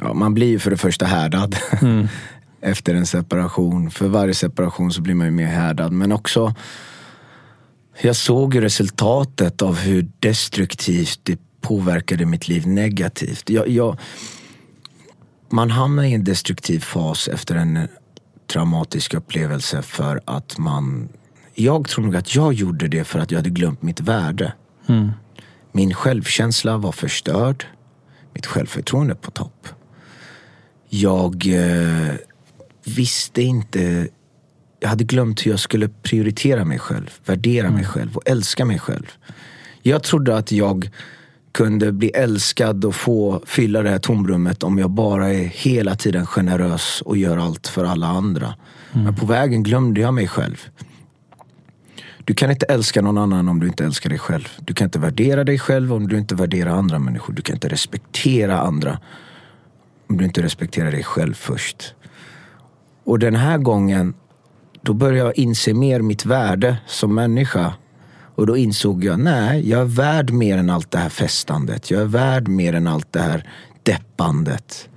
Ja, man blir ju för det första härdad efter en separation. För varje separation så blir man ju mer härdad. Men också, jag såg ju resultatet av hur destruktivt det påverkade mitt liv negativt. Jag, jag, man hamnar i en destruktiv fas efter en traumatisk upplevelse för att man... Jag tror nog att jag gjorde det för att jag hade glömt mitt värde. Min självkänsla var förstörd. Mitt självförtroende på topp. Jag eh, visste inte... Jag hade glömt hur jag skulle prioritera mig själv, värdera mig själv och älska mig själv. Jag trodde att jag kunde bli älskad och få fylla det här tomrummet om jag bara är hela tiden generös och gör allt för alla andra. Men på vägen glömde jag mig själv. Du kan inte älska någon annan om du inte älskar dig själv. Du kan inte värdera dig själv om du inte värderar andra människor. Du kan inte respektera andra om du inte respekterar dig själv först. Och den här gången, då började jag inse mer mitt värde som människa. Och då insåg jag, nej, jag är värd mer än allt det här festandet. Jag är värd mer än allt det här deppandet.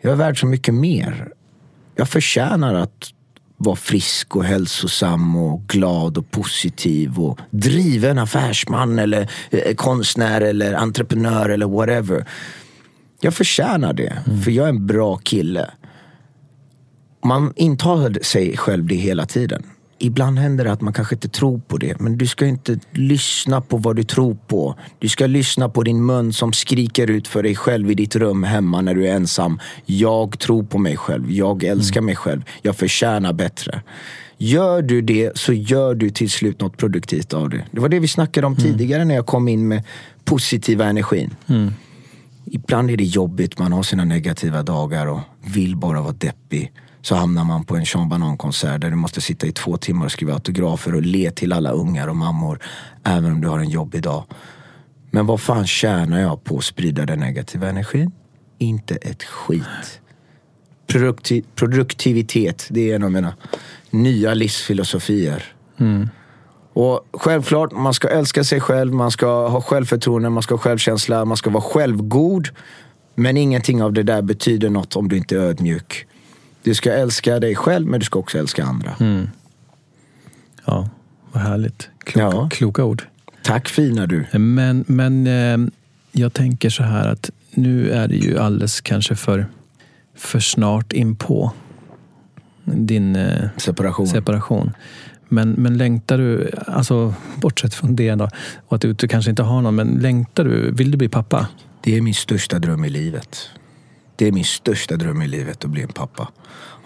Jag är värd så mycket mer. Jag förtjänar att vara frisk och hälsosam och glad och positiv och driven affärsman eller eh, konstnär eller entreprenör eller whatever. Jag förtjänar det, för jag är en bra kille. Man intalar sig själv det hela tiden. Ibland händer det att man kanske inte tror på det, men du ska inte lyssna på vad du tror på. Du ska lyssna på din mun som skriker ut för dig själv i ditt rum hemma när du är ensam. Jag tror på mig själv. Jag älskar mig själv. Jag förtjänar bättre. Gör du det så gör du till slut något produktivt av det. Det var det vi snackade om tidigare när jag kom in med positiva energin. Ibland är det jobbigt, man har sina negativa dagar och vill bara vara deppig. Så hamnar man på en Sean Banan-konsert där du måste sitta i två timmar och skriva autografer och le till alla ungar och mammor. Även om du har en jobbig dag. Men vad fan tjänar jag på att sprida den negativa energin? Inte ett skit. Produkti- produktivitet, det är en av mina nya livsfilosofier. Mm. Och självklart, man ska älska sig själv, man ska ha självförtroende, man ska ha självkänsla, man ska vara självgod. Men ingenting av det där betyder något om du inte är ödmjuk. Du ska älska dig själv, men du ska också älska andra. Ja, vad härligt. Kloka, Ja. kloka ord. Tack fina du. Men, men eh, jag tänker så här att nu är det ju alldeles kanske för, för snart in på din eh, Separation. separation. Men, men längtar du, alltså bortsett från det då, och att du, kanske inte har någon, men längtar du, vill du bli pappa? Det är min största dröm i livet. Det är min största dröm i livet att bli en pappa.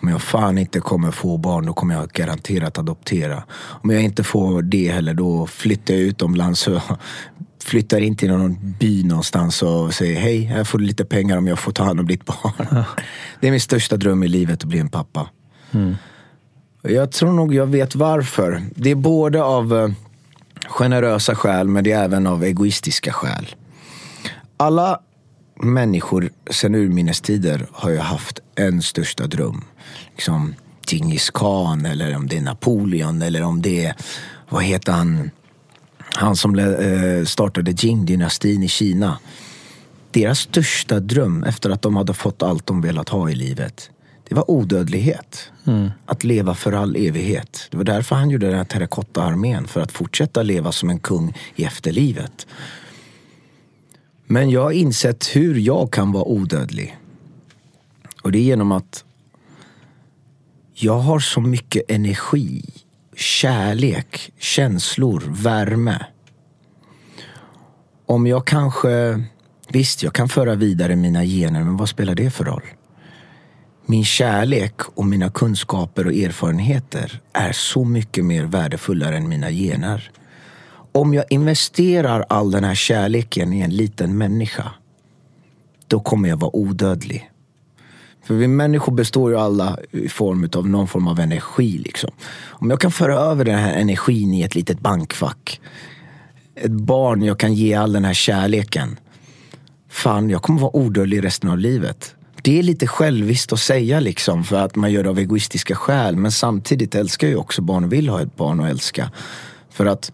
Om jag fan inte kommer få barn då kommer jag garanterat adoptera. Om jag inte får det heller då flyttar jag utomlands och flyttar in till någon by någonstans och säger hej, här får du lite pengar om jag får ta hand om ditt barn. Det är min största dröm i livet att bli en pappa. Jag tror nog jag vet varför. Det är både av eh, generösa skäl men det är även av egoistiska skäl. Alla människor sen urminnes tider har ju haft en största dröm. Liksom Djingis khan eller om det är Napoleon eller om det är, vad heter han, han som eh, startade Jing-dynastin i Kina. Deras största dröm efter att de hade fått allt de velat ha i livet, det var odödlighet. Mm. Att leva för all evighet. Det var därför han gjorde den här terrakotta-armén, för att fortsätta leva som en kung i efterlivet. Men jag har insett hur jag kan vara odödlig. Och det är genom att jag har så mycket energi, kärlek, känslor, värme. Om jag kanske... Visst, jag kan föra vidare mina gener, men vad spelar det för roll? Min kärlek och mina kunskaper och erfarenheter är så mycket mer värdefullare än mina gener. Om jag investerar all den här kärleken i en liten människa, då kommer jag vara odödlig. För vi människor består ju alla i form av någon form av energi. Liksom. Om jag kan föra över den här energin i ett litet bankfack. Ett barn jag kan ge all den här kärleken. Fan, jag kommer vara odödlig resten av livet. Det är lite själviskt att säga liksom för att man gör det av egoistiska skäl. Men samtidigt älskar jag också barn och vill ha ett barn att älska. För att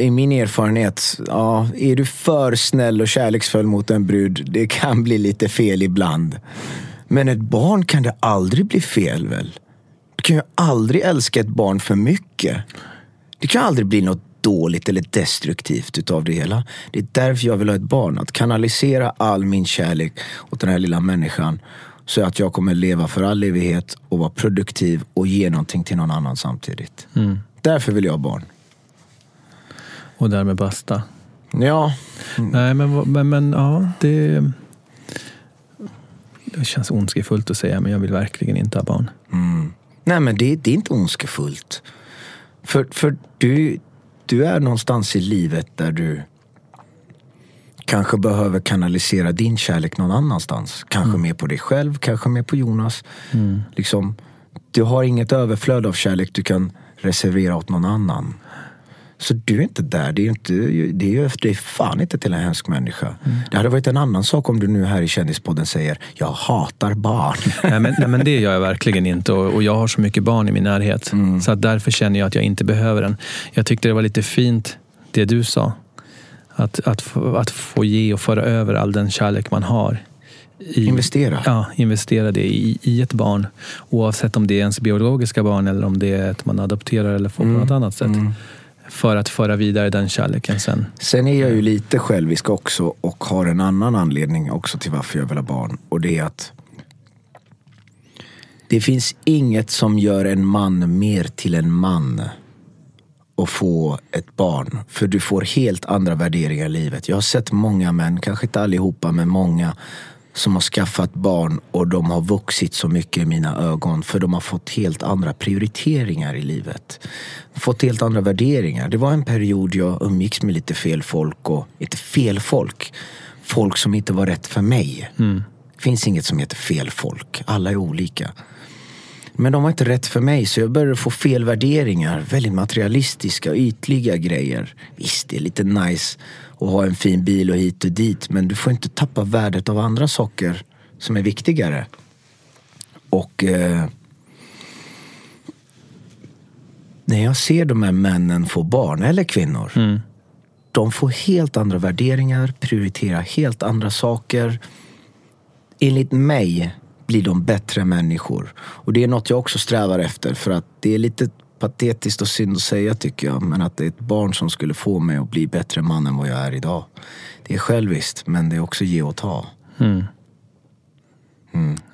i min erfarenhet, ja, är du för snäll och kärleksfull mot en brud, det kan bli lite fel ibland. Men ett barn kan det aldrig bli fel väl? Du kan ju aldrig älska ett barn för mycket. Det kan aldrig bli något dåligt eller destruktivt utav det hela. Det är därför jag vill ha ett barn. Att kanalisera all min kärlek åt den här lilla människan. Så att jag kommer leva för all evighet och vara produktiv och ge någonting till någon annan samtidigt. Mm. Därför vill jag ha barn. Och därmed basta. Ja. Nej, men, men, men ja, det... Det känns ondskefullt att säga, men jag vill verkligen inte ha barn. Mm. Nej, men det, det är inte ondskefullt. För, för du, du är någonstans i livet där du kanske behöver kanalisera din kärlek någon annanstans. Kanske Mm. mer på dig själv, kanske mer på Jonas. Liksom, du har inget överflöd av kärlek du kan reservera åt någon annan. Så du är inte där. Det är ju inte, det är, det är fan inte till en hemsk människa. Mm. Det hade varit en annan sak om du nu här i Kändispodden säger jag hatar barn. Nej men, nej, men det gör jag verkligen inte och, och jag har så mycket barn i min närhet. Så att därför känner jag att jag inte behöver den. Jag tyckte det var lite fint det du sa. Att, att, att få ge och föra över all den kärlek man har. I, Investera. Ja, investera det i, i ett barn. Oavsett om det är ens biologiska barn eller om det är ett man adopterar eller får på något annat sätt. För att föra vidare den kärleken sen. Sen är jag ju lite självisk också och har en annan anledning också till varför jag vill ha barn. Och det är att det finns inget som gör en man mer till en man att få ett barn. För du får helt andra värderingar i livet. Jag har sett många män, kanske inte allihopa, men många som har skaffat barn och de har vuxit så mycket i mina ögon för de har fått helt andra prioriteringar i livet. Fått helt andra värderingar. Det var en period jag umgicks med lite fel folk och inte fel folk. Folk som inte var rätt för mig. Det finns inget som heter fel folk. Alla är olika. Men de var inte rätt för mig så jag började få fel värderingar. Väldigt materialistiska, ytliga grejer. Visst, det är lite nice att ha en fin bil och hit och dit. Men du får inte tappa värdet av andra saker som är viktigare. Och eh, när jag ser de här männen få barn, eller kvinnor. De får helt andra värderingar, prioriterar helt andra saker enligt mig blir de bättre människor. Och det är något jag också strävar efter för att det är lite patetiskt och synd att säga tycker jag. Men att det är ett barn som skulle få mig att bli bättre man än vad jag är idag. Det är själviskt men det är också ge och ta.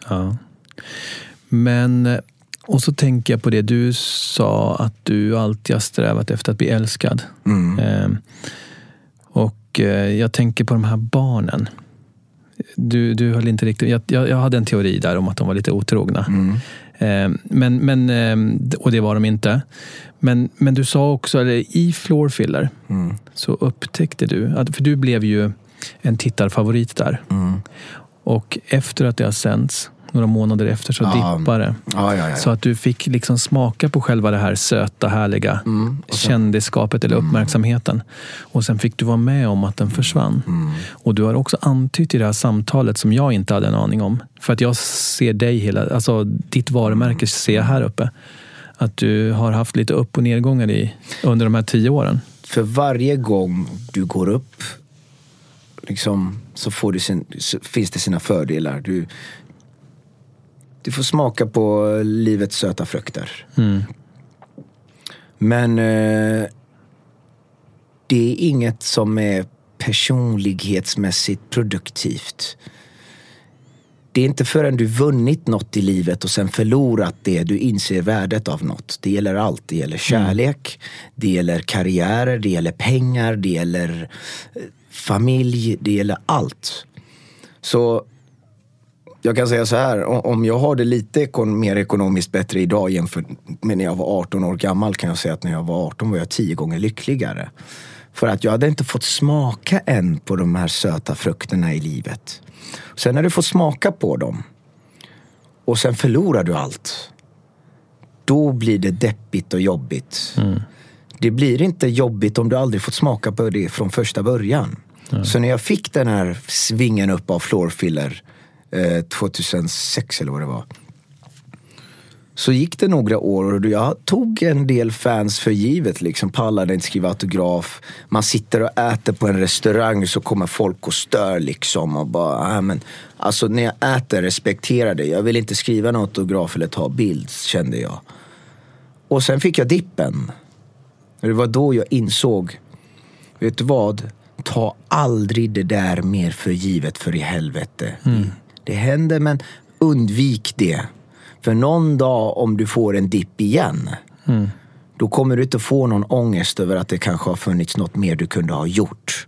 Ja. Men, eh, och så tänker jag på det du sa att du alltid har strävat efter att bli älskad. Eh, och eh, jag tänker på de här barnen. Du, du höll inte riktigt, jag, jag, jag hade en teori där om att de var lite otrogna. Eh, men, men, eh, och det var de inte. Men, men du sa också, eller i Floorfiller, så upptäckte du, att, för du blev ju en tittarfavorit där. Och efter att det har sänts, några månader efter, så Ja. dippade det. Ja, ja. Så att du fick liksom smaka på själva det här söta, härliga kändisskapet eller uppmärksamheten. Och sen fick du vara med om att den försvann. Och du har också antytt i det här samtalet som jag inte hade en aning om. För att jag ser dig hela, alltså ditt varumärke ser jag här uppe. att du har haft lite upp och nedgångar i under de här tio åren? För varje gång du går upp liksom, så, får du sin, så finns det sina fördelar. Du, du får smaka på livets söta frukter. Men eh, det är inget som är personlighetsmässigt produktivt. Det är inte förrän du vunnit något i livet och sen förlorat det du inser värdet av något. Det gäller allt. Det gäller kärlek, det gäller karriärer, det gäller pengar, det gäller eh, familj, det gäller allt. Så jag kan säga så här, om jag har det lite mer ekonomiskt bättre idag jämfört med när jag var 18 år gammal kan jag säga att när jag var 18 var jag tio gånger lyckligare. För att jag hade inte fått smaka än på de här söta frukterna i livet. Sen när du får smaka på dem och sen förlorar du allt. Då blir det deppigt och jobbigt. Det blir inte jobbigt om du aldrig fått smaka på det från första början. Så när jag fick den här svingen upp av Floorfiller eh, 2006 eller vad det var. Så gick det några år och jag tog en del fans för givet. Liksom, pallade inte skriva autograf. Man sitter och äter på en restaurang så kommer folk och stör liksom. Och bara, äh, men, alltså när jag äter, respektera det. Jag vill inte skriva en autograf eller ta bild, kände jag. Och sen fick jag dippen. Det var då jag insåg, vet du vad? Ta aldrig det där mer för givet för i helvete. Det händer men undvik det. För någon dag om du får en dipp igen, då kommer du inte få någon ångest över att det kanske har funnits något mer du kunde ha gjort.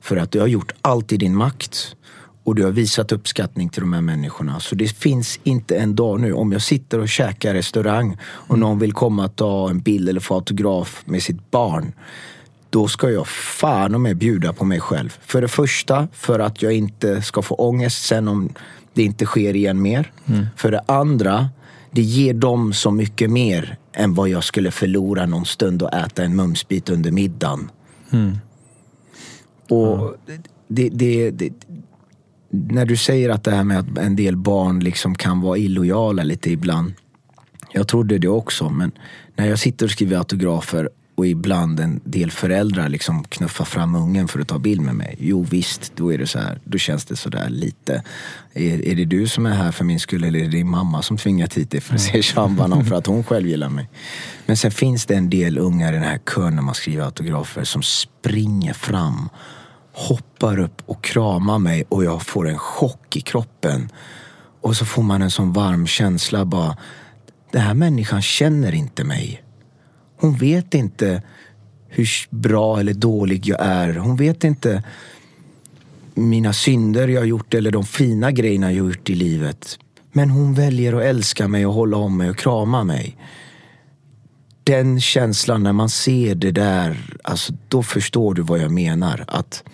För att du har gjort allt i din makt och du har visat uppskattning till de här människorna. Så det finns inte en dag nu, om jag sitter och käkar restaurang och någon vill komma och ta en bild eller få autograf med sitt barn. Då ska jag fan och med bjuda på mig själv. För det första, för att jag inte ska få ångest sen om det inte sker igen mer. För det andra, det ger dem så mycket mer än vad jag skulle förlora någon stund och äta en mumsbit under middagen. Och det, det, det, när du säger att det här med att en del barn liksom kan vara illojala lite ibland. Jag trodde det också, men när jag sitter och skriver autografer och ibland en del föräldrar liksom knuffar fram ungen för att ta bild med mig. Jo visst, då är det så här. Då känns det sådär lite. Är, är det du som är här för min skull eller är det din mamma som tvingat hit dig för att se Sean Banan för att hon själv gillar mig? Men sen finns det en del ungar i den här kön när man skriver autografer som springer fram hoppar upp och kramar mig och jag får en chock i kroppen. Och så får man en sån varm känsla bara. Den här människan känner inte mig. Hon vet inte hur bra eller dålig jag är. Hon vet inte mina synder jag har gjort eller de fina grejerna jag har gjort i livet. Men hon väljer att älska mig och hålla om mig och krama mig. Den känslan när man ser det där, alltså då förstår du vad jag menar. Att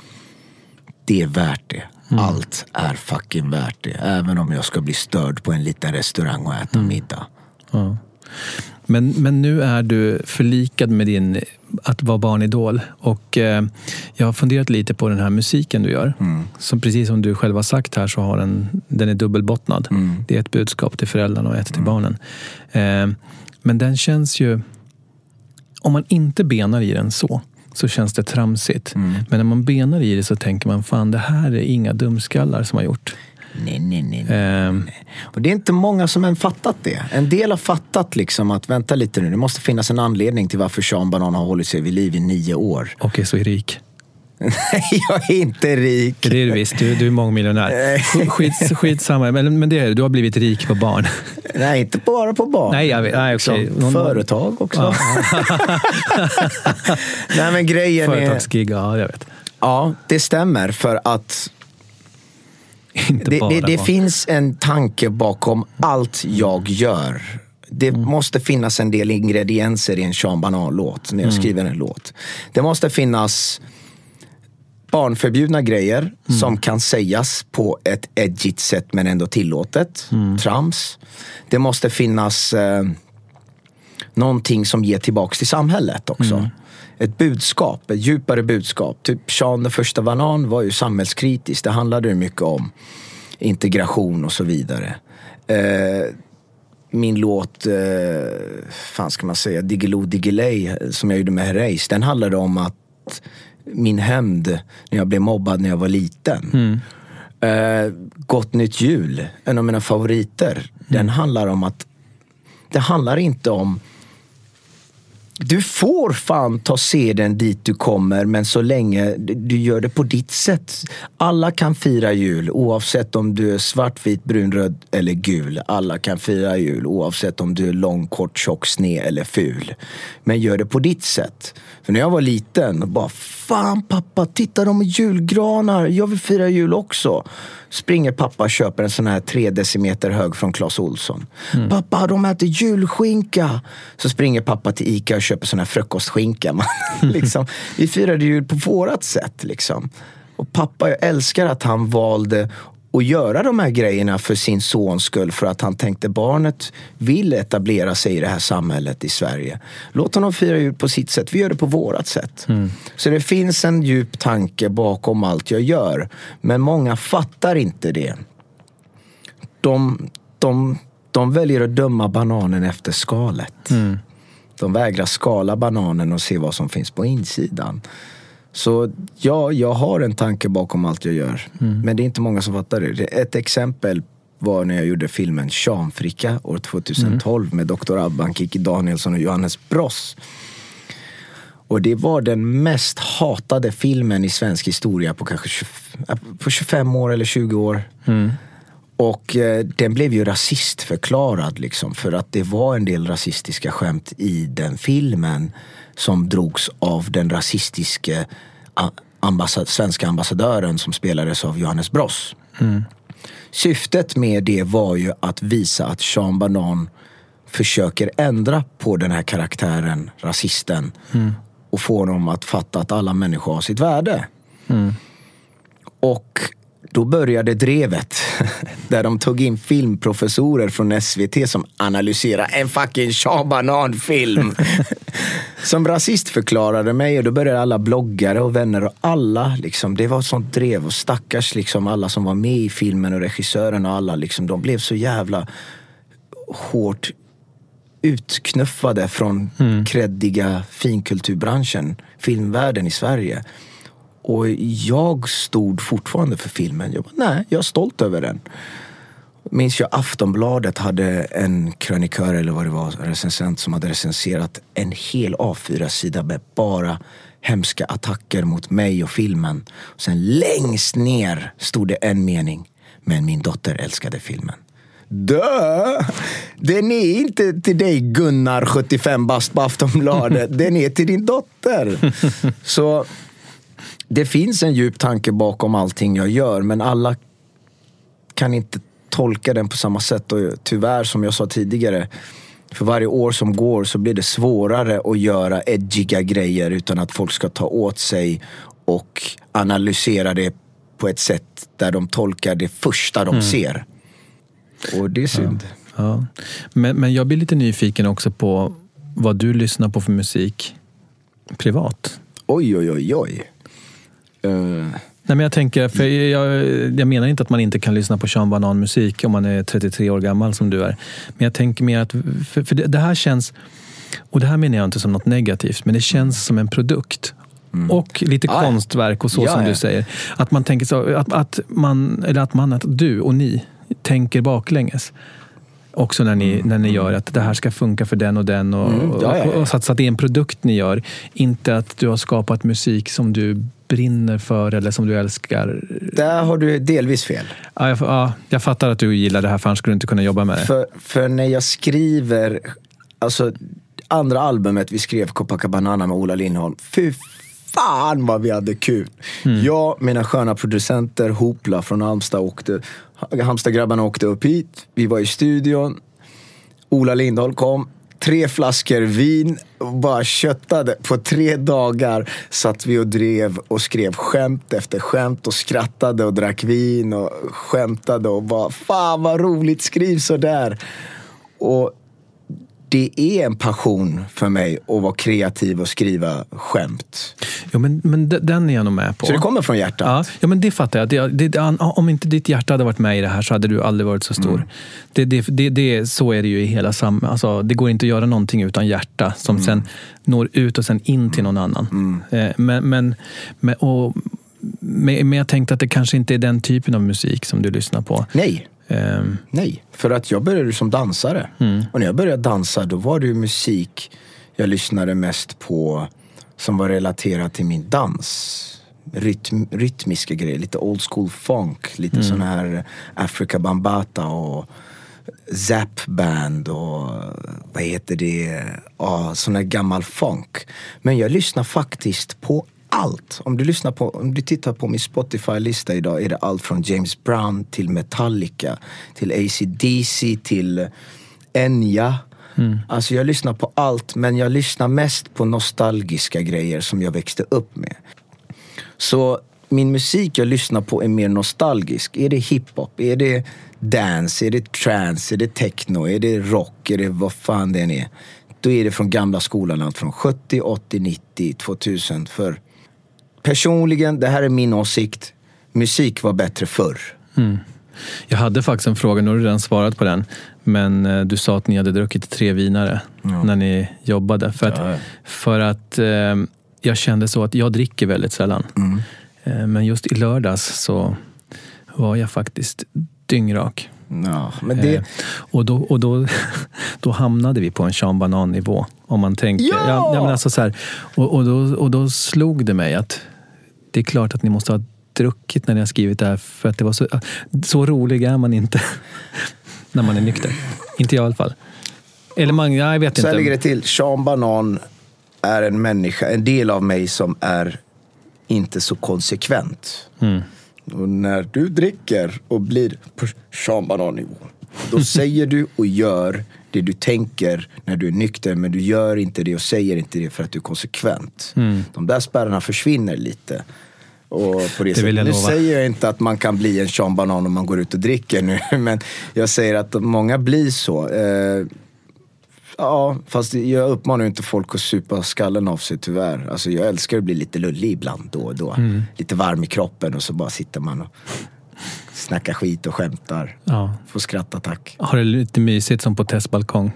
det är värt det. Allt är fucking värt det. Även om jag ska bli störd på en liten restaurang och äta middag. Ja. Men, men nu är du förlikad med din att vara barnidol. Och eh, jag har funderat lite på den här musiken du gör. Som precis som du själv har sagt här så har den, den är dubbelbottnad. Det är ett budskap till föräldrarna och ett till barnen. Eh, men den känns ju... Om man inte benar i den så, så känns det tramsigt. Men när man benar i det så tänker man, fan det här är inga dumskallar som har gjort. Nej, nej, nej. nej. Eh, Och det är inte många som än fattat det. En del har fattat liksom att vänta lite nu, det måste finnas en anledning till varför Sean Banan har hållit sig vid liv i nio år. och är så rik. Nej, jag är inte rik. Det är du visst, du, du är mångmiljonär. Skit, skitsamma, men, men det är du. Du har blivit rik på barn. Nej, inte bara på barn. Nej, jag vet. Nej. Som Någon- företag också. Nej, men grejen är... Företagsgig, ja jag vet. Ja, det stämmer för att det, det, det finns en tanke bakom allt jag gör. Det Mm. måste finnas en del ingredienser i en Sean Banan-låt när jag Mm. skriver en låt. Det måste finnas barnförbjudna grejer Mm. som kan sägas på ett edgigt sätt men ändå tillåtet. Mm. Trams. Det måste finnas eh, någonting som ger tillbaks till samhället också. Mm. Ett budskap, ett djupare budskap. Typ Sean den första banan var ju samhällskritisk. Det handlade ju mycket om integration och så vidare. Eh, min låt, eh, fan ska man säga, Diggiloo Diggiley som jag gjorde med Herreys. Den handlade om att min hämnd när jag blev mobbad när jag var liten. Eh, Gott Nytt Jul, en av mina favoriter. Den handlar om att det handlar inte om du får fan ta seden dit du kommer, men så länge du gör det på ditt sätt. Alla kan fira jul, oavsett om du är svart, vit, brun, röd eller gul. Alla kan fira jul, oavsett om du är lång, kort, tjock, sned eller ful. Men gör det på ditt sätt. För när jag var liten, bara Fan pappa, titta de är julgranar. Jag vill fira jul också. Springer pappa och köper en sån här tre decimeter hög från Clas Olsson. Pappa, de äter julskinka. Så springer pappa till Ica och köper sån här frukostskinka. Man, liksom, vi firade jul på vårat sätt. Liksom. Och pappa, jag älskar att han valde att göra de här grejerna för sin sons skull. För att han tänkte barnet vill etablera sig i det här samhället i Sverige. Låt honom fira jul på sitt sätt. Vi gör det på vårat sätt. Så det finns en djup tanke bakom allt jag gör. Men många fattar inte det. De, de, de väljer att döma bananen efter skalet. De vägrar skala bananen och se vad som finns på insidan. Så ja, jag har en tanke bakom allt jag gör. Men det är inte många som fattar det. Ett exempel var när jag gjorde filmen Shamfricka år 2012 med Dr. Abban, Kikki Danielsson och Johannes Bross. Och det var den mest hatade filmen i svensk historia på kanske 20, på 25 år eller 20 år. Och eh, den blev ju rasistförklarad liksom för att det var en del rasistiska skämt i den filmen som drogs av den rasistiske ambassad, svenska ambassadören som spelades av Johannes Bross. Syftet med det var ju att visa att Sean Banan försöker ändra på den här karaktären, rasisten. Och få honom att fatta att alla människor har sitt värde. Och då började drevet. Där de tog in filmprofessorer från SVT som analyserade en fucking Sean Banan-film. som rasistförklarade mig och då började alla bloggare och vänner och alla, liksom, det var ett sånt drev. Och stackars liksom, alla som var med i filmen och regissören och alla, liksom, de blev så jävla hårt utknuffade från kreddiga finkulturbranschen, filmvärlden i Sverige. Och jag stod fortfarande för filmen. Jag bara, nej, jag är stolt över den. Minns jag Aftonbladet hade en krönikör eller vad det var, recensent som hade recenserat en hel A4-sida med bara hemska attacker mot mig och filmen. Och sen längst ner stod det en mening. Men min dotter älskade filmen. Dö! Den är inte till dig Gunnar, 75 bast på Aftonbladet. Den är till din dotter. Så det finns en djup tanke bakom allting jag gör men alla kan inte tolka den på samma sätt och tyvärr som jag sa tidigare för varje år som går så blir det svårare att göra edgiga grejer utan att folk ska ta åt sig och analysera det på ett sätt där de tolkar det första de ser. Och det är synd. Ja. Men, men jag blir lite nyfiken också på vad du lyssnar på för musik privat. Oj, oj, oj, oj. Eh, Nej, men jag, tänker, för jag, jag menar inte att man inte kan lyssna på Sean Banan musik om man är 33 år gammal som du är. Men jag tänker mer att, för, för det, det här känns, och det här menar jag inte som något negativt, men det känns som en produkt. Och lite Mm. Ja. konstverk och så Ja, som ja. du säger. Att man tänker så, att, att man, eller att man, att du och ni tänker baklänges. Också när ni, när ni gör att det här ska funka för den och den. Och, Mm, ja, ja, ja. och, så, att, så att det är en produkt ni gör. Inte att du har skapat musik som du brinner för eller som du älskar. där har du delvis fel. Ja, jag, ja, jag fattar att du gillar det här för annars skulle du inte kunna jobba med det. För, för när jag skriver, alltså andra albumet vi skrev, Copacabana med Ola Lindholm. Fy fan vad vi hade kul. Jag, mina sköna producenter, Hopla från Halmstad åkte, Halmstadgrabbarna åkte upp hit. Vi var i studion. Ola Lindholm kom. Tre flaskor vin och bara köttade. På tre dagar satt vi och drev och skrev skämt efter skämt och skrattade och drack vin och skämtade och bara fan vad roligt, skriv sådär! Och det är en passion för mig att vara kreativ och skriva skämt. Jo, men, men de- den är jag nog med på. Så det kommer från hjärtat? Ja, ja men det fattar jag. Det, det, om inte ditt hjärta hade varit med i det här så hade du aldrig varit så stor. Mm. Det, det, det, det, så är det ju i hela samhället. Alltså, det går inte att göra någonting utan hjärta som Mm. sen når ut och sen in till någon annan. Eh, Men, men, men, och, men jag tänkte att det kanske inte är den typen av musik som du lyssnar på. Nej. Ehm, Nej, för att jag började som dansare. Och när jag började dansa då var det ju musik jag lyssnade mest på som var relaterat till min dans. Rytm, rytmiska grejer, lite old school funk, lite sån här Africa Bambata och Zap Band och vad heter det, ja, sån här gammal funk. Men jag lyssnar faktiskt på allt. Om du, lyssnar på, om du tittar på min Spotify-lista idag är det allt från James Brown till Metallica, till AC/DC till Enya. Alltså jag lyssnar på allt men jag lyssnar mest på nostalgiska grejer som jag växte upp med. Så min musik jag lyssnar på är mer nostalgisk. Är det hiphop? Är det dance? Är det trance? Är det techno? Är det rock? Är det vad fan det än är? Då är det från gamla skolan, allt från 70, 80, 90, 2000. För personligen, det här är min åsikt. Musik var bättre förr. jag hade faktiskt en fråga, nu har du redan svarat på den. Men eh, du sa att ni hade druckit tre vinare när ni jobbade. För att, för att eh, jag kände så att jag dricker väldigt sällan. Eh, men just i lördags så var jag faktiskt dyngrak. Ja, men det, Eh, och då, och då, då hamnade vi på en Sean Banan-nivå. Om man tänker. Ja! men alltså så här, och, och, då, och då slog det mig att det är klart att ni måste ha druckit när ni har skrivit det här. För att det var så, så rolig är man inte när man är nykter. Inte jag i alla fall. Eller man, ja, jag vet Så här ligger inte. det till. Sean Banan är en människa, en del av mig som är inte så konsekvent. Mm. Och när du dricker och blir på Sean Banan-nivå, då säger du och gör det du tänker när du är nykter, men du gör inte det och säger inte det för att du är konsekvent. Mm. De där spärrarna försvinner lite. Och på det vill jag Nu lova. säger jag inte att man kan bli en Sean Banan om man går ut och dricker nu, men jag säger att många blir så. Eh, Ja, fast jag uppmanar inte folk att supa skallen av sig tyvärr. Alltså jag älskar att bli lite lullig ibland då och då. Mm. Lite varm i kroppen och så bara sitter man och snackar skit och skämtar. Ja. Får skrattattack. Har det lite mysigt som på testbalkong?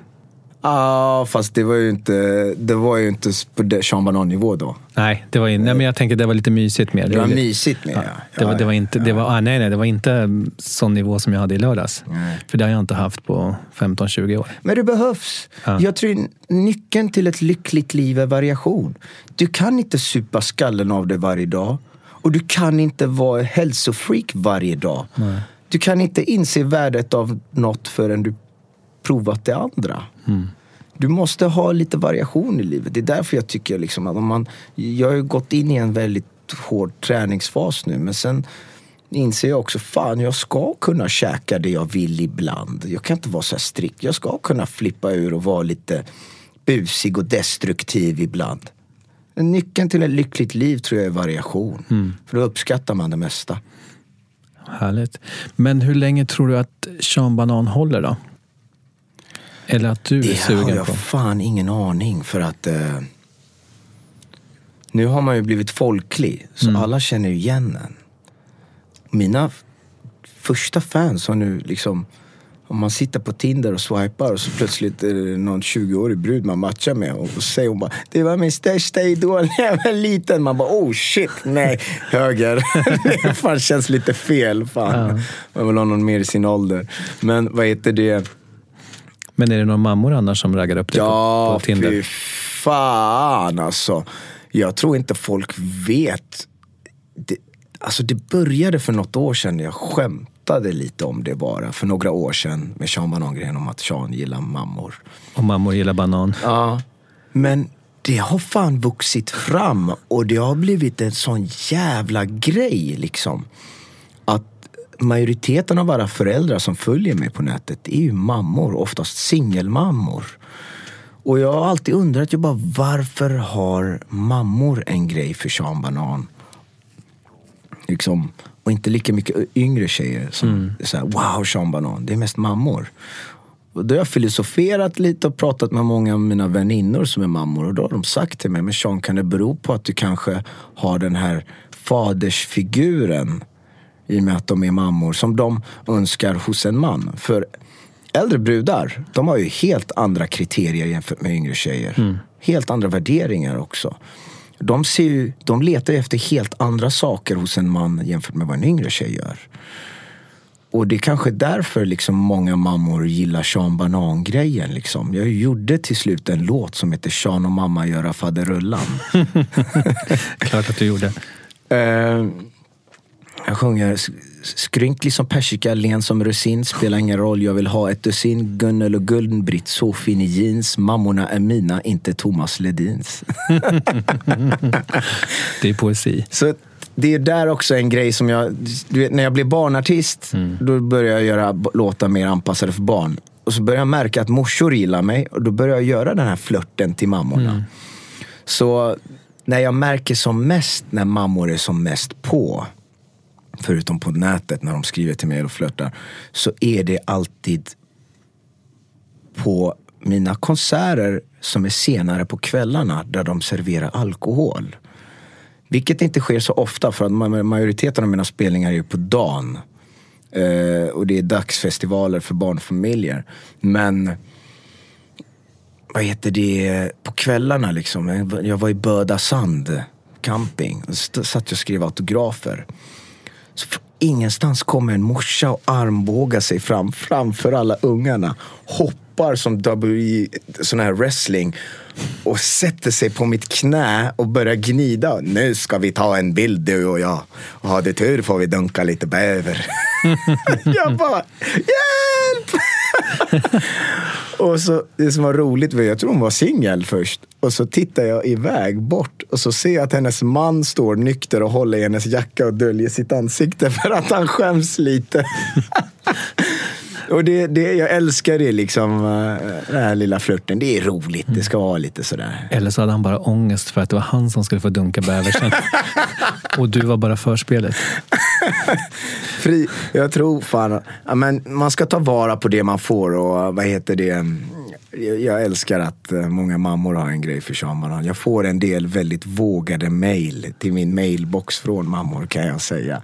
Ja, fast det var ju inte, det var ju inte på Sean Banan-nivå då. Nej, det var in, nej, men jag tänker det var lite mysigt mer. Det var lite- mysigt med Ja, ja. det, var, Ja, det var inte, det ja. var, ah, nej, nej, det var inte sån nivå som jag hade i lördags. Nej. För det har jag inte haft på 15-20 år. Men det behövs. Ja. Jag tror nyckeln till ett lyckligt liv är variation. Du kan inte supa skallen av dig varje dag. Och du kan inte vara hälsofreak varje dag. Du kan inte inse värdet av något förrän du provat det andra. Du måste ha lite variation i livet. Det är därför jag tycker liksom att om man... Jag har ju gått in i en väldigt hård träningsfas nu men sen inser jag också, fan jag ska kunna käka det jag vill ibland. Jag kan inte vara så strikt. Jag ska kunna flippa ur och vara lite busig och destruktiv ibland. Men Nyckeln till ett lyckligt liv tror jag är variation. För då uppskattar man det mesta. Härligt. Men hur länge tror du att Sean Banan håller då? Eller att du är Det har sugen jag på? fan ingen aning för att eh, nu har man ju blivit folklig så Mm. alla känner ju igen en. Mina första fans har nu liksom om man sitter på Tinder och swipar och så plötsligt är det någon 20-årig brud man matchar med och så säger hon bara Det var min största idol när jag var liten. Man bara oh shit, nej, höger. det fan känns lite fel. Fan. Man vill ha någon mer i sin ålder. Men vad heter det? Men är det några mammor annars som raggar upp dig på, Ja, på Tinder? fy fan alltså. Jag tror inte folk vet. Det, alltså det började för något år sedan. Jag skämtade lite om det bara. För några år sedan med Sean Banan-grejen om att Sean gillar mammor. Och mammor gillar banan. Ja. Men det har fan vuxit fram och det har blivit en sån jävla grej liksom. Att majoriteten av alla föräldrar som följer mig på nätet är ju mammor, oftast singelmammor. Och jag har alltid undrat, jag bara, varför har mammor en grej för Sean Banan? Liksom, och inte lika mycket yngre tjejer som är så här, wow Sean Banan, det är mest mammor. Och då har jag filosoferat lite och pratat med många av mina väninnor som är mammor. Och då har de sagt till mig, men Sean kan det bero på att du kanske har den här fadersfiguren i och med att de är mammor som de önskar hos en man. För äldre brudar, de har ju helt andra kriterier jämfört med yngre tjejer. Helt andra värderingar också. De, ser ju, de letar efter helt andra saker hos en man jämfört med vad en yngre tjej gör. Och det är kanske därför liksom många mammor gillar Sean Banan-grejen. Liksom. Jag gjorde till slut en låt som heter Sean och mamma göra faderullan. Klart att du gjorde. Eh, jag sjunger "S- Skrynklig som persika, len som russin, spelar ingen roll, jag vill ha ett dussin Gunnel och Gun-Britt, så fin i jeans Mammorna är mina, inte Thomas Ledins. Det är poesi. Så det är där också en grej som jag... Du vet, när jag blev barnartist, då började jag göra låtar mer anpassade för barn. Och så började jag märka att morsor gillar mig och då började jag göra den här flörten till mammorna. Så när jag märker som mest när mammor är som mest på, förutom på nätet när de skriver till mig och flörtar, så är det alltid på mina konserter som är senare på kvällarna där de serverar alkohol. Vilket inte sker så ofta för att majoriteten av mina spelningar är på dagen. Eh, och det är dagsfestivaler för barnfamiljer. Men vad heter det, på kvällarna liksom. Jag- var i Böda Sand camping. Satt jag och skrev autografer. Så från ingenstans kommer en morsa och armbågar sig fram framför alla ungarna. Hoppar som WWE, sån här wrestling. Och sätter sig på mitt knä och börjar gnida. Nu ska vi ta en bild du och jag. Och har du tur får vi dunka lite bäver. jag bara, hjälp! Och så, det som var roligt var, jag tror hon var singel först. Och så tittar jag iväg bort och så ser jag att hennes man står nykter och håller i hennes jacka och döljer sitt ansikte för att han skäms lite. och det, det, jag älskar det liksom, eh, den här lilla flörten. Det är roligt, det ska vara lite sådär. Eller så hade han bara ångest för att det var han som skulle få dunka bäversen. Och du var bara förspelet. Fri, jag tror fan, men man ska ta vara på det man får och vad heter det. Jag, älskar att eh, många mammor har en grej för Sean Jag får en del väldigt vågade mail till min mailbox från mammor kan jag säga.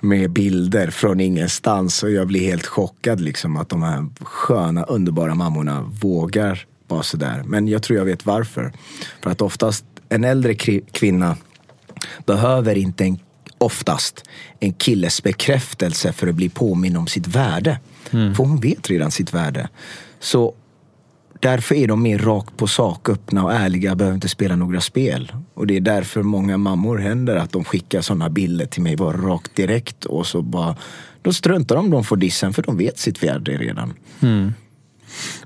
Med bilder från ingenstans och jag blir helt chockad liksom att de här sköna underbara mammorna vågar vara sådär. Men jag tror jag vet varför. För att oftast en äldre kvinna behöver inte en, oftast en killes bekräftelse för att bli påminn om sitt värde. För hon vet redan sitt värde. Så därför är de mer rakt på sak, öppna och ärliga, behöver inte spela några spel. Och det är därför många mammor händer att de skickar sådana bilder till mig bara rakt direkt och så bara då struntar de de får dissen för de vet sitt värde redan.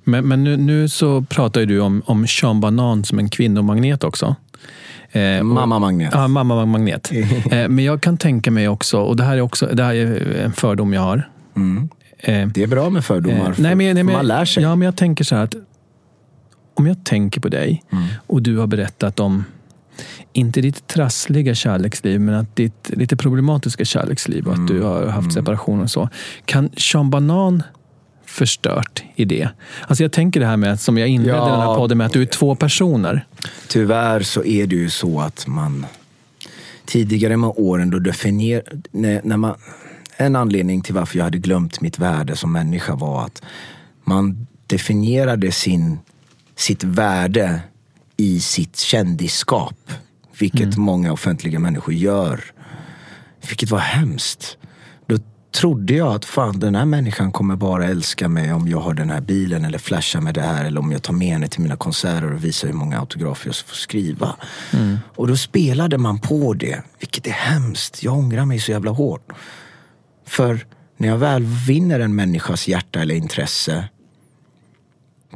Men, men nu, nu så pratar du om, om Sean Banan som en kvinnomagnet också. Eh, och- Mamma-magnet. Ja, mamma-magnet. eh, men jag kan tänka mig också, och det här är också det här är en fördom jag har. Eh, Det är bra med fördomar. Eh, nej, men, nej, men, man lär sig. Ja, men jag tänker så här att om jag tänker på dig Mm. och du har berättat om, inte ditt trassliga kärleksliv, men att ditt lite problematiska kärleksliv och att du har haft separation och så. Kan Sean Banan förstört i det? Alltså jag tänker det här med, som jag inledde Ja. den här podden med, att du är två personer. Tyvärr så är det ju så att man tidigare med åren då definier, när, när man, en anledning till varför jag hade glömt mitt värde som människa var att man definierade sin, sitt värde i sitt kändisskap. Vilket många offentliga människor gör. Vilket var hemskt. Då trodde jag att fan den här människan kommer bara älska mig om jag har den här bilen eller flashar med det här eller om jag tar med henne till mina konserter och visar hur många autografer jag får skriva. Och då spelade man på det, vilket är hemskt. Jag ångrar mig så jävla hårt. För när jag väl vinner en människas hjärta eller intresse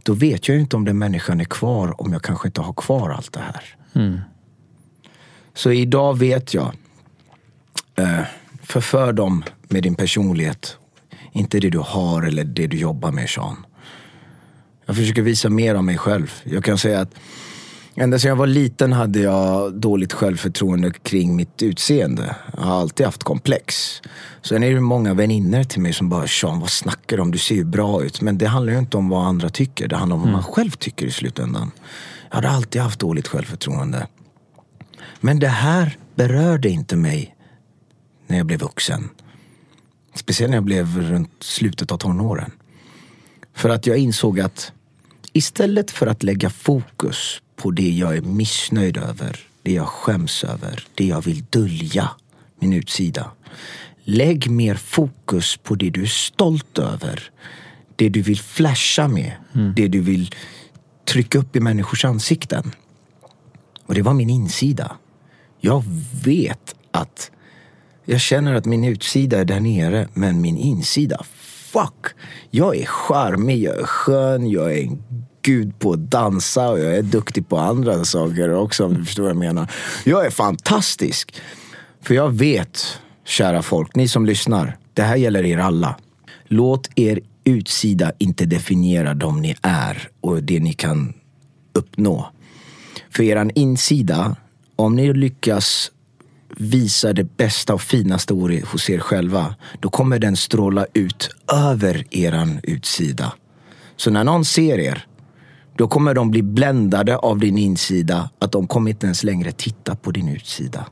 då vet jag inte om den människan är kvar om jag kanske inte har kvar allt det här. Så idag vet jag. Eh, förför dem med din personlighet. Inte det du har eller det du jobbar med Sean. Jag försöker visa mer av mig själv. Jag kan säga att Ända sedan jag var liten hade jag dåligt självförtroende kring mitt utseende. Jag har alltid haft komplex. Sen är det många vänner till mig som bara Sean, vad snackar du om? Du ser ju bra ut. Men det handlar ju inte om vad andra tycker. Det handlar om vad man själv tycker i slutändan. Jag hade alltid haft dåligt självförtroende. Men det här berörde inte mig när jag blev vuxen. Speciellt när jag blev runt slutet av tonåren. För att jag insåg att istället för att lägga fokus på det jag är missnöjd över, det jag skäms över, det jag vill dölja, min utsida. Lägg mer fokus på det du är stolt över. Det du vill flasha med. Det du vill trycka upp i människors ansikten. Och det var min insida. Jag vet att jag känner att min utsida är där nere, men min insida, fuck! Jag är charmig, jag är skön, jag är en gud på att dansa och jag är duktig på andra saker också om du förstår vad jag menar. Jag är fantastisk! För jag vet, kära folk, ni som lyssnar, det här gäller er alla. Låt er utsida inte definiera dem ni är och det ni kan uppnå. För eran insida, om ni lyckas visa det bästa och finaste hos er själva, då kommer den stråla ut över eran utsida. Så när någon ser er, då kommer de bli bländade av din insida, att de kommer inte ens längre titta på din utsida.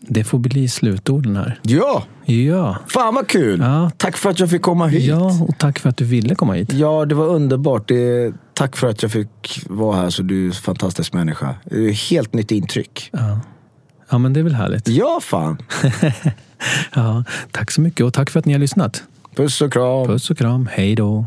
Det får bli slutorden här. Ja! Ja. Fan vad kul! Ja. Tack för att jag fick komma hit. ja, och tack för att du ville komma hit. Ja, det var underbart. Det, tack för att jag fick vara här, så du är en fantastisk människa. Det är ett helt nytt intryck. Ja, men det är väl härligt. Ja, fan! Ja, tack så mycket och tack för att ni har lyssnat. Puss och kram! Puss och kram. Hej då.